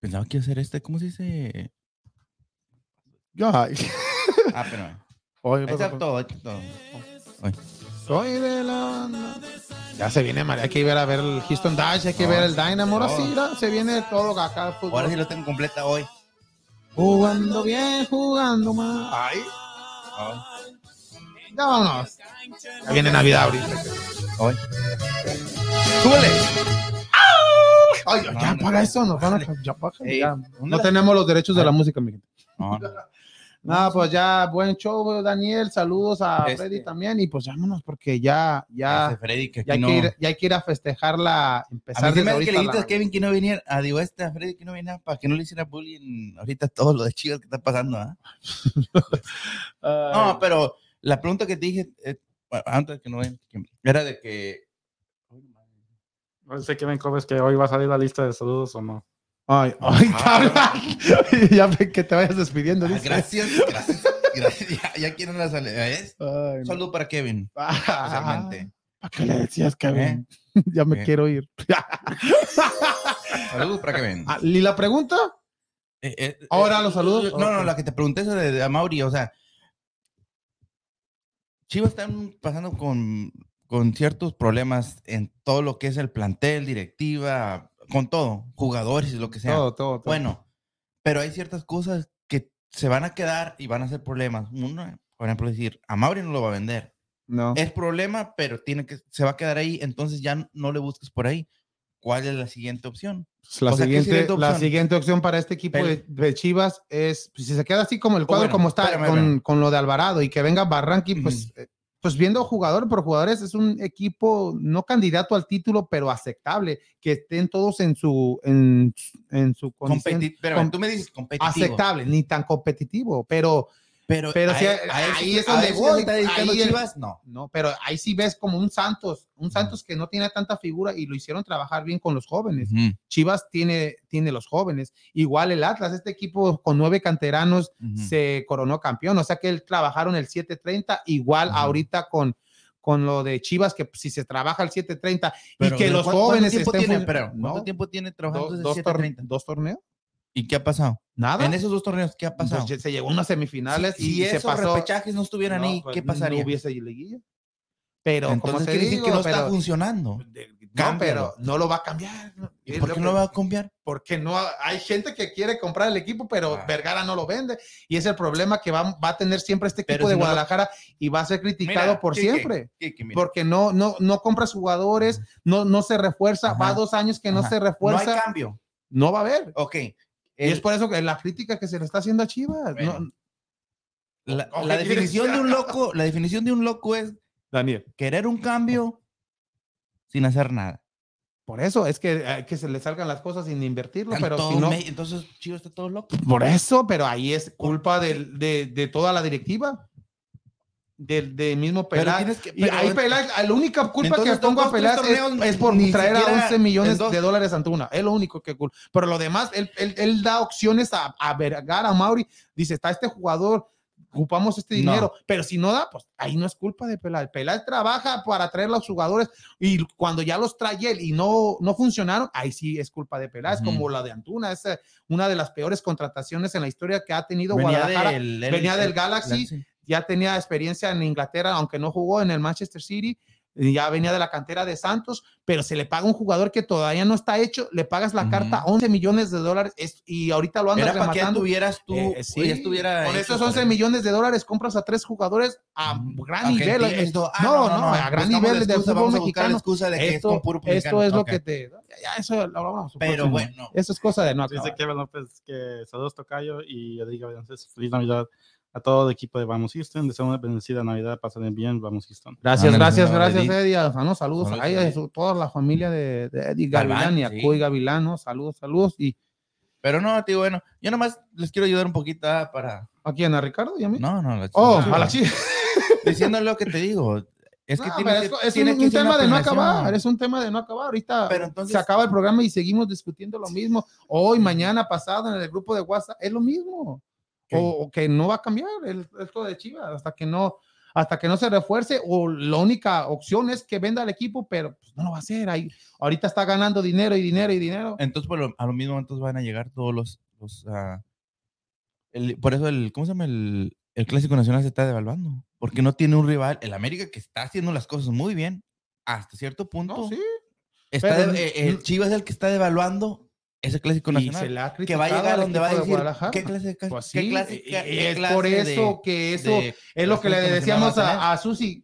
pensaba que iba a ser este, ¿cómo se dice? Ay. Ah, pero Hoy. Soy de la. Ya se viene, María. Hay que ir a ver el Houston Dash, hay que No, ver el Dynamo. Ahora sí, mira, se viene todo acá. el fútbol. Ahora sí lo tengo completa hoy. Jugando bien, jugando mal. Ay, ya vámonos. Ya viene Navidad ahorita. Hoy. ¡Súbele! Ay, No, ya no, para eso nos van a. Ya, para, Ey, ya. ¿dónde No tenemos los derechos de la música, mi gente. No. Nada, pues ya, buen show, Daniel. Saludos a Este. Freddy también. Y pues vámonos, porque ya, ya, Freddy que ya, hay no. que ir, ya hay que ir a festejar la. A Empezar mí desde me hace que le dijiste la- a Kevin que no venía, a digo este, a Freddy que no venía para que no le hiciera bullying ahorita todo lo de Chivas que está pasando, ¿ah? Ay. No, pero la pregunta que te dije, eh, bueno, antes que no era de que No sé qué me cobres que hoy va a salir la lista de saludos o no. Ay, ay, tabla. ya que te vayas despidiendo. Ah, gracias, gracias, gracias. Ya, ya quieren la salida. ¿ves? Ay, Un no. saludo para Kevin, Ah. ¿Para qué le decías, Kevin? ya me ¿Qué? quiero ir. Saludos para Kevin. Ah, ¿Y la pregunta? Eh, eh, Ahora eh, los saludos. No, no, la que te pregunté eso de, de Amauri, o sea, Chivas están pasando con, con ciertos problemas en todo lo que es el plantel, directiva, con todo, jugadores y lo que sea. Todo, todo, todo. Bueno, pero hay ciertas cosas que se van a quedar y van a ser problemas. Uno, por ejemplo, decir, a Mauri no lo va a vender. no. Es problema, pero tiene que, se va a quedar ahí, entonces ya no le busques por ahí. ¿Cuál es la siguiente opción? Pues la, o sea, ¿qué siguiente, siguiente la opción? siguiente opción para este equipo de, de Chivas es, pues, si se queda así como el cuadro, bueno, como está, espérame, con, espérame. con lo de Alvarado y que venga Barranqui, pues, eh, pues viendo jugador por jugadores, es un equipo no candidato al título, pero aceptable, que estén todos en su, en, en su condición Competi- pero com- tú me dices competitivo. aceptable, ni tan competitivo, pero Pero, Pero sí, a ahí eso- es donde voy, está ahí? No. no, pero ahí sí ves como un Santos, un Santos que no tiene tanta figura y lo hicieron trabajar bien con los jóvenes. Chivas tiene, tiene los jóvenes. Igual el Atlas, este equipo con nueve canteranos se coronó campeón. O sea que él trabajaron el 730, igual ahorita con, con lo de Chivas, que si se trabaja el 730 Pero, y que ¿de los jóvenes ¿cuánto tiempo estén tiene, pero, ¿cuánto No, tiempo tiene trabajando dos, desde dos tor- 7:30? dos torneos, ¿Y qué ha pasado? nada. En esos dos torneos, ¿qué ha pasado? Pues se llegó a unas semifinales si y si se esos pasó. repechajes no estuvieran No, ahí, pues, ¿qué pasaría? No hubiese liguilla. Pero Entonces quiere decir que no pero, está funcionando. de- no, pero no lo va a cambiar. ¿Y por qué no lo va a cambiar? porque no ha- hay gente que quiere comprar el equipo, pero Ah. Vergara no lo vende. Y es el problema que va, va a tener siempre este Pero equipo si de no lo- Guadalajara y va a ser criticado Mira, por Quique, siempre. Mira. Porque no, no, no compras jugadores, no, no se refuerza, Ajá. va dos años que no Ajá. se No hay refuerza, cambio. no, va a haber. Ok. Y es por eso que la crítica que se le está haciendo a Chivas. Bueno. no- la, ¿O la qué definición de un loco, la definición de un loco es Daniel. querer un cambio sin hacer nada. Por eso es que, eh, que se le salgan las cosas sin invertirlo, pero si no, entonces Chivas está todo loco. Por eso, pero ahí es culpa de, de toda la directiva. Del, del mismo tienes que- y ahí Peláez, la única culpa Entonces, que pongo a Peláez es, es por traer a siquiera 11 millones de dólares a Antuna. Es lo único que culpa. Pero lo demás, él, él, él da opciones a, a Vergara, a Mauri. Dice, está este jugador, ocupamos este No. dinero. Pero si no da, pues ahí no es culpa de Peláez. Peláez trabaja para traer a los jugadores y cuando ya los trae él y no, no funcionaron, ahí sí es culpa de Peláez, Ujú. como la de Antuna. Es eh, una de las peores contrataciones en la historia que ha tenido Venía Guadalajara. del, el- venía del el- Galaxy, Galaxy. Ya tenía experiencia en Inglaterra, aunque no jugó en el Manchester City, ya venía de la cantera de Santos, pero se le paga a un jugador que todavía no está hecho, le pagas la Ujú. carta 11 millones de dólares es- y ahorita lo andas Era para que rematando. tuvieras tú, Eh, o sí, ya estuviera con esos para 11 él. millones de dólares compras a tres jugadores a gran nivel. Argentina, eh, esto- ah, no, no, a gran nivel la del excusa, fútbol vamos a mexicano. la excusa de que es Esto, con puro esto es lo Ok. que te. Ya, eso lo hablamos. Pero próximo. bueno. Eso es cosa de no Dice acabar. Kevin López que saludos Tocayo y yo digo entonces feliz Navidad a todo el equipo de Vamos Houston. Deseo una bendecida Navidad, pasen bien, Vamos Houston. Gracias, Ándale, gracias, gracias, Eddie. Eddie. Saludos Saludos, a ella y a Eddie. su- toda la familia de, de Eddie Galván, Gavilán y a sí. Cuy Gavilán, ¿no? Saludos, saludos. Y Pero no, tío, bueno, yo nomás les quiero ayudar un poquito ah, para. ¿a quién? ¿A Ricardo y a mí? No, no, la Oh, a la chica. Diciendo lo que te digo. Es que No, tiene pero que, es, es tiene un, que un tema de no acabar, es un tema de no acabar. Ahorita Pero entonces- se acaba el programa y seguimos discutiendo lo mismo. Hoy, mañana, pasado, en el grupo de WhatsApp, es lo mismo. O, o que no va a cambiar el, esto de Chivas hasta que no hasta que no se refuerce o la única opción es que venda el equipo, pero pues, no lo va a hacer. Ahí, ahorita está ganando dinero y dinero y dinero. Entonces, por lo- a los mismos momentos van a llegar todos los. los ah, el- por eso, el, ¿cómo se llama? El, el Clásico Nacional se está devaluando. Porque no tiene un rival. El América, que está haciendo las cosas muy bien, hasta cierto punto. No, sí. está pero- de- eh, el Chivas es el que está devaluando ese Clásico Y Nacional. ha que va a llegar al donde va a decir qué clase Pues qué sí, clase, y- qué- y qué es clase por de- eso que eso de es lo que le decíamos a, a Susi.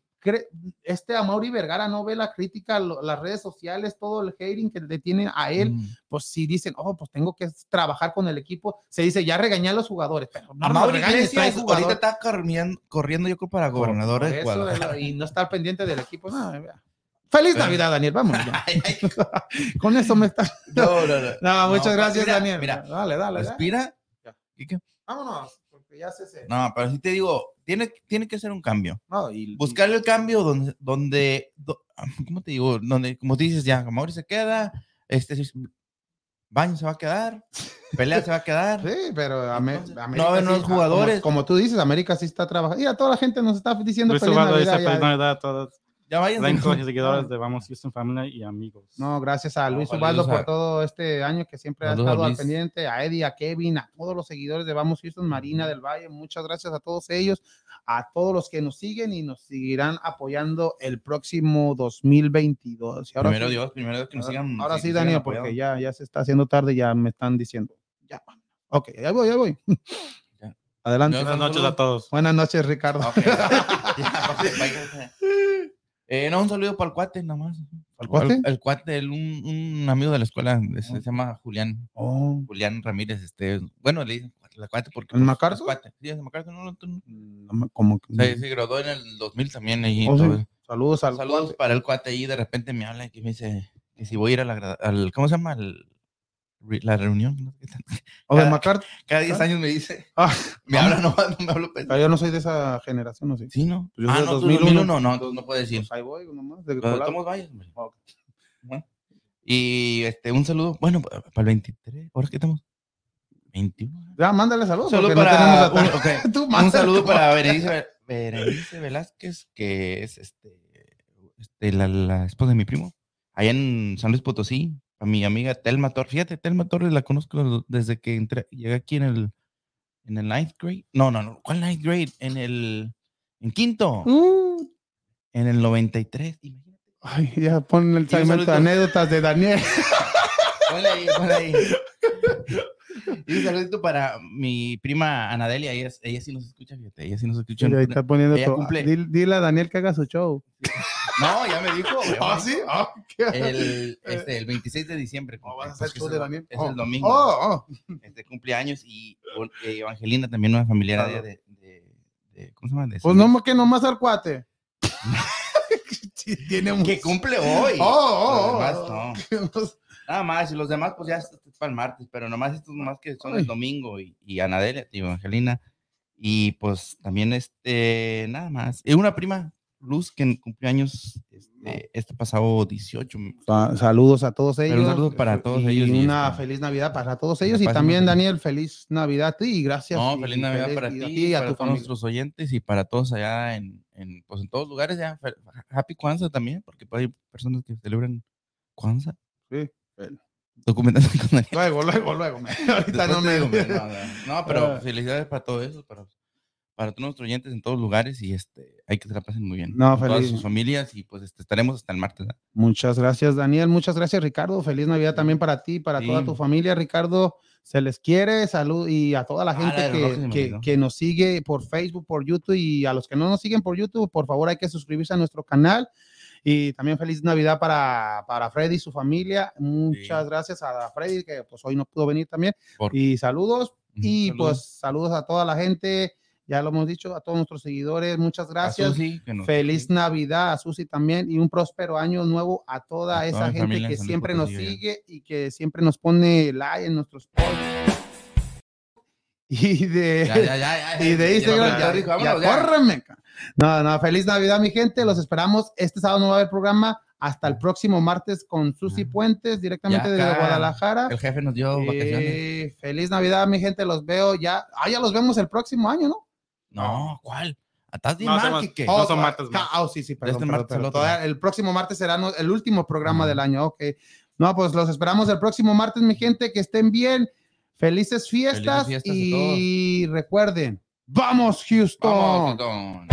Este Amaury Vergara no ve la crítica, lo- las redes sociales, todo el hating que le tienen a él. Mm. Pues si dicen, oh, pues tengo que trabajar con el equipo, se dice, ya regañé a los jugadores. Pero no, A trae Iglesias ahorita está corriendo, yo creo para gobernador Por de eso, Guadalajara. y no estar pendiente del equipo. no, vea. Feliz Pero- Navidad, Daniel. Vamos. Con eso me está. no, no, no. No, muchas No, gracias, mira, Daniel. mira, dale, dale. dale. Respira. Ya. ¿Y qué? Vámonos, porque ya se se- No, pero sí te digo, tiene, tiene que ser un cambio. No, y- Buscar el cambio donde, donde, do- ¿cómo te digo? Donde, como dices, ya, Mauri se queda, este, Baño se va a quedar, Pelea se va a quedar. Sí, pero Entonces, no América a haber sí, nuevos como- jugadores. Como, tú dices, América sí está trabajando. Y a toda la gente nos está diciendo Luis feliz dice Navidad. feliz. Navidad a todos Ya vayan. los y seguidores de Vamos Houston Familia y amigos. No, gracias a Luis saludos Ubaldo por todo este año que siempre ha estado al pendiente, a Eddie, a Kevin, a todos los seguidores de Vamos Houston, Marina del Valle, muchas gracias a todos ellos, a todos los que nos siguen y nos seguirán apoyando el próximo 2022. Y ahora Primero sí, Dios, primero Dios que nos ahora- sigan. ahora sí, Daniel, porque ya, ya se está haciendo tarde, ya me están diciendo. Ya. Ok, ya voy, ya voy. Ya. Adelante. Buenas noches a todos. Buenas noches, Ricardo. Ok. Eh, no, un saludo para el cuate, nada más. ¿Al cuate? El, el cuate, el- un, un amigo de la escuela, se, se llama Julián, Oh, Julián Ramírez, este, bueno, le dicen la cuate porque... ¿El pues. Sí, es el MacArthur, no, no, como que- Se, se graduó en el 2000 también ahí. Oh, sí. Saludos al Saludos cuate. para el cuate ahí, de repente me habla y me dice que si voy a ir a la, gra- al, ¿cómo se llama? Al- la reunión. ¿no? O de MacArthur. Cada 10 años me dice, Ah, me habla, no, no me hablo. pero yo no soy de esa generación, ¿no? Sí. Sí, ¿no? Pues yo ah, soy no, del tú 2001. 2001, no, entonces no puedes decir. Pues ahí voy, nomás. de todos vayas, hombre. Ok. Bueno. Y este, un saludo, bueno, para el 23, ¿ahora qué estamos? 21. Ya, mándale saludos. Un saludo porque no tenemos para, a un, tan- ok, Tú un saludo para Berenice, Berenice Velázquez, que es este, este, la, la esposa de mi primo, allá en San Luis Potosí, a mi amiga Telma Torres. Fíjate, Telma Torres la conozco desde que entré, llegué aquí en el, en el ninth grade. No, no, no, ¿cuál ninth grade? En el, en quinto, Uh, en el 93. Imagínate. ay, ya ponen el segmento de anécdotas de Daniel. Ponle ahí, ponle ahí. Y un saludito para mi prima Anadelia, ella, ella sí nos escucha, fíjate, ella sí nos escucha. Mira, ahí está poniendo ella todo. cumple. Dile, dile a Daniel que haga su show. No, ya me dijo. ya me ¿Ah, dijo. sí? Ah, ¿qué? El, este, el 26 de diciembre. Oh, ¿vas a hacer show es de el- Daniel? Es Oh. el domingo. Oh, oh. Este cumpleaños y eh, Evangelina también, una familiar de, Claro. de, de- de- ¿Cómo se llama? De Pues no, que nomás al cuate. Tiene un... Que cumple hoy. Oh, oh, oh, demás no. Nada más, y los demás, pues ya para el martes, pero nomás estos nomás que son Ay. el domingo y, y Anadelia, tío, Angelina. Y pues también este, nada más. Y una prima, Luz, que cumplió años este, este pasado 18. Sa- Saludos a todos ellos. un saludo para todos y ellos y una este- feliz Navidad para todos ellos. Y también, Daniel, feliz Navidad a ti y gracias. No, y feliz Navidad feliz- para y a ti, ti y a para tu todos familia. nuestros oyentes y para todos allá en, en, pues en todos lugares ya. Happy Kwanzaa también, porque hay personas que celebran Kwanzaa. Sí, bueno. Documentando con Daniel. Luego, luego, luego. Ahorita Después no me... digo, no, pero Ah. felicidades para todo eso, para, para todos nuestros oyentes en todos lugares y este, hay que se la pasen muy bien. No, con todas feliz. sus familias y pues este, estaremos hasta el martes. Muchas gracias, Daniel. Muchas gracias, Ricardo. Feliz Navidad también para ti, para toda tu familia, Ricardo. Se les quiere, salud y a toda la Ah, gente que, que nos sigue por Facebook, por YouTube y a los que no nos siguen por YouTube, por favor hay que suscribirse a nuestro canal. Y también feliz Navidad para, para Freddy y su familia. Muchas Sí. gracias a Freddy, que pues hoy no pudo venir también. Por- Y saludos. Y saludos. pues saludos a toda la gente. ya lo hemos dicho, a todos nuestros seguidores, muchas gracias. Susi, nos- Feliz Navidad a Susi también y un próspero año nuevo a toda A esa toda gente que siempre nos Potosí, sigue y que siempre nos pone like en nuestros posts. Y de, Ya, ya, ya, ya, y de Instagram, ya, ya, rico, ya, vámonos, ya. córreme, No, no, feliz Navidad, mi gente. Los esperamos. Este sábado no va a haber programa. Hasta el próximo martes con Susi Puentes, directamente desde Guadalajara. El jefe nos dio vacaciones. Eh, feliz Navidad, mi gente. Los veo ya. Ah, ya los vemos el próximo año, ¿no? No, ¿cuál? ¿Estás bien No, mal, somos- Quique? No son martes ah, oh, sí, sí, perdón. Este perdón, el otro. Todavía el próximo martes será el último programa del año. Ok. No, pues los esperamos el próximo martes, mi gente. Que estén bien. Felices fiestas. y recuerden, ¡vamos, Houston! Vamos, Houston.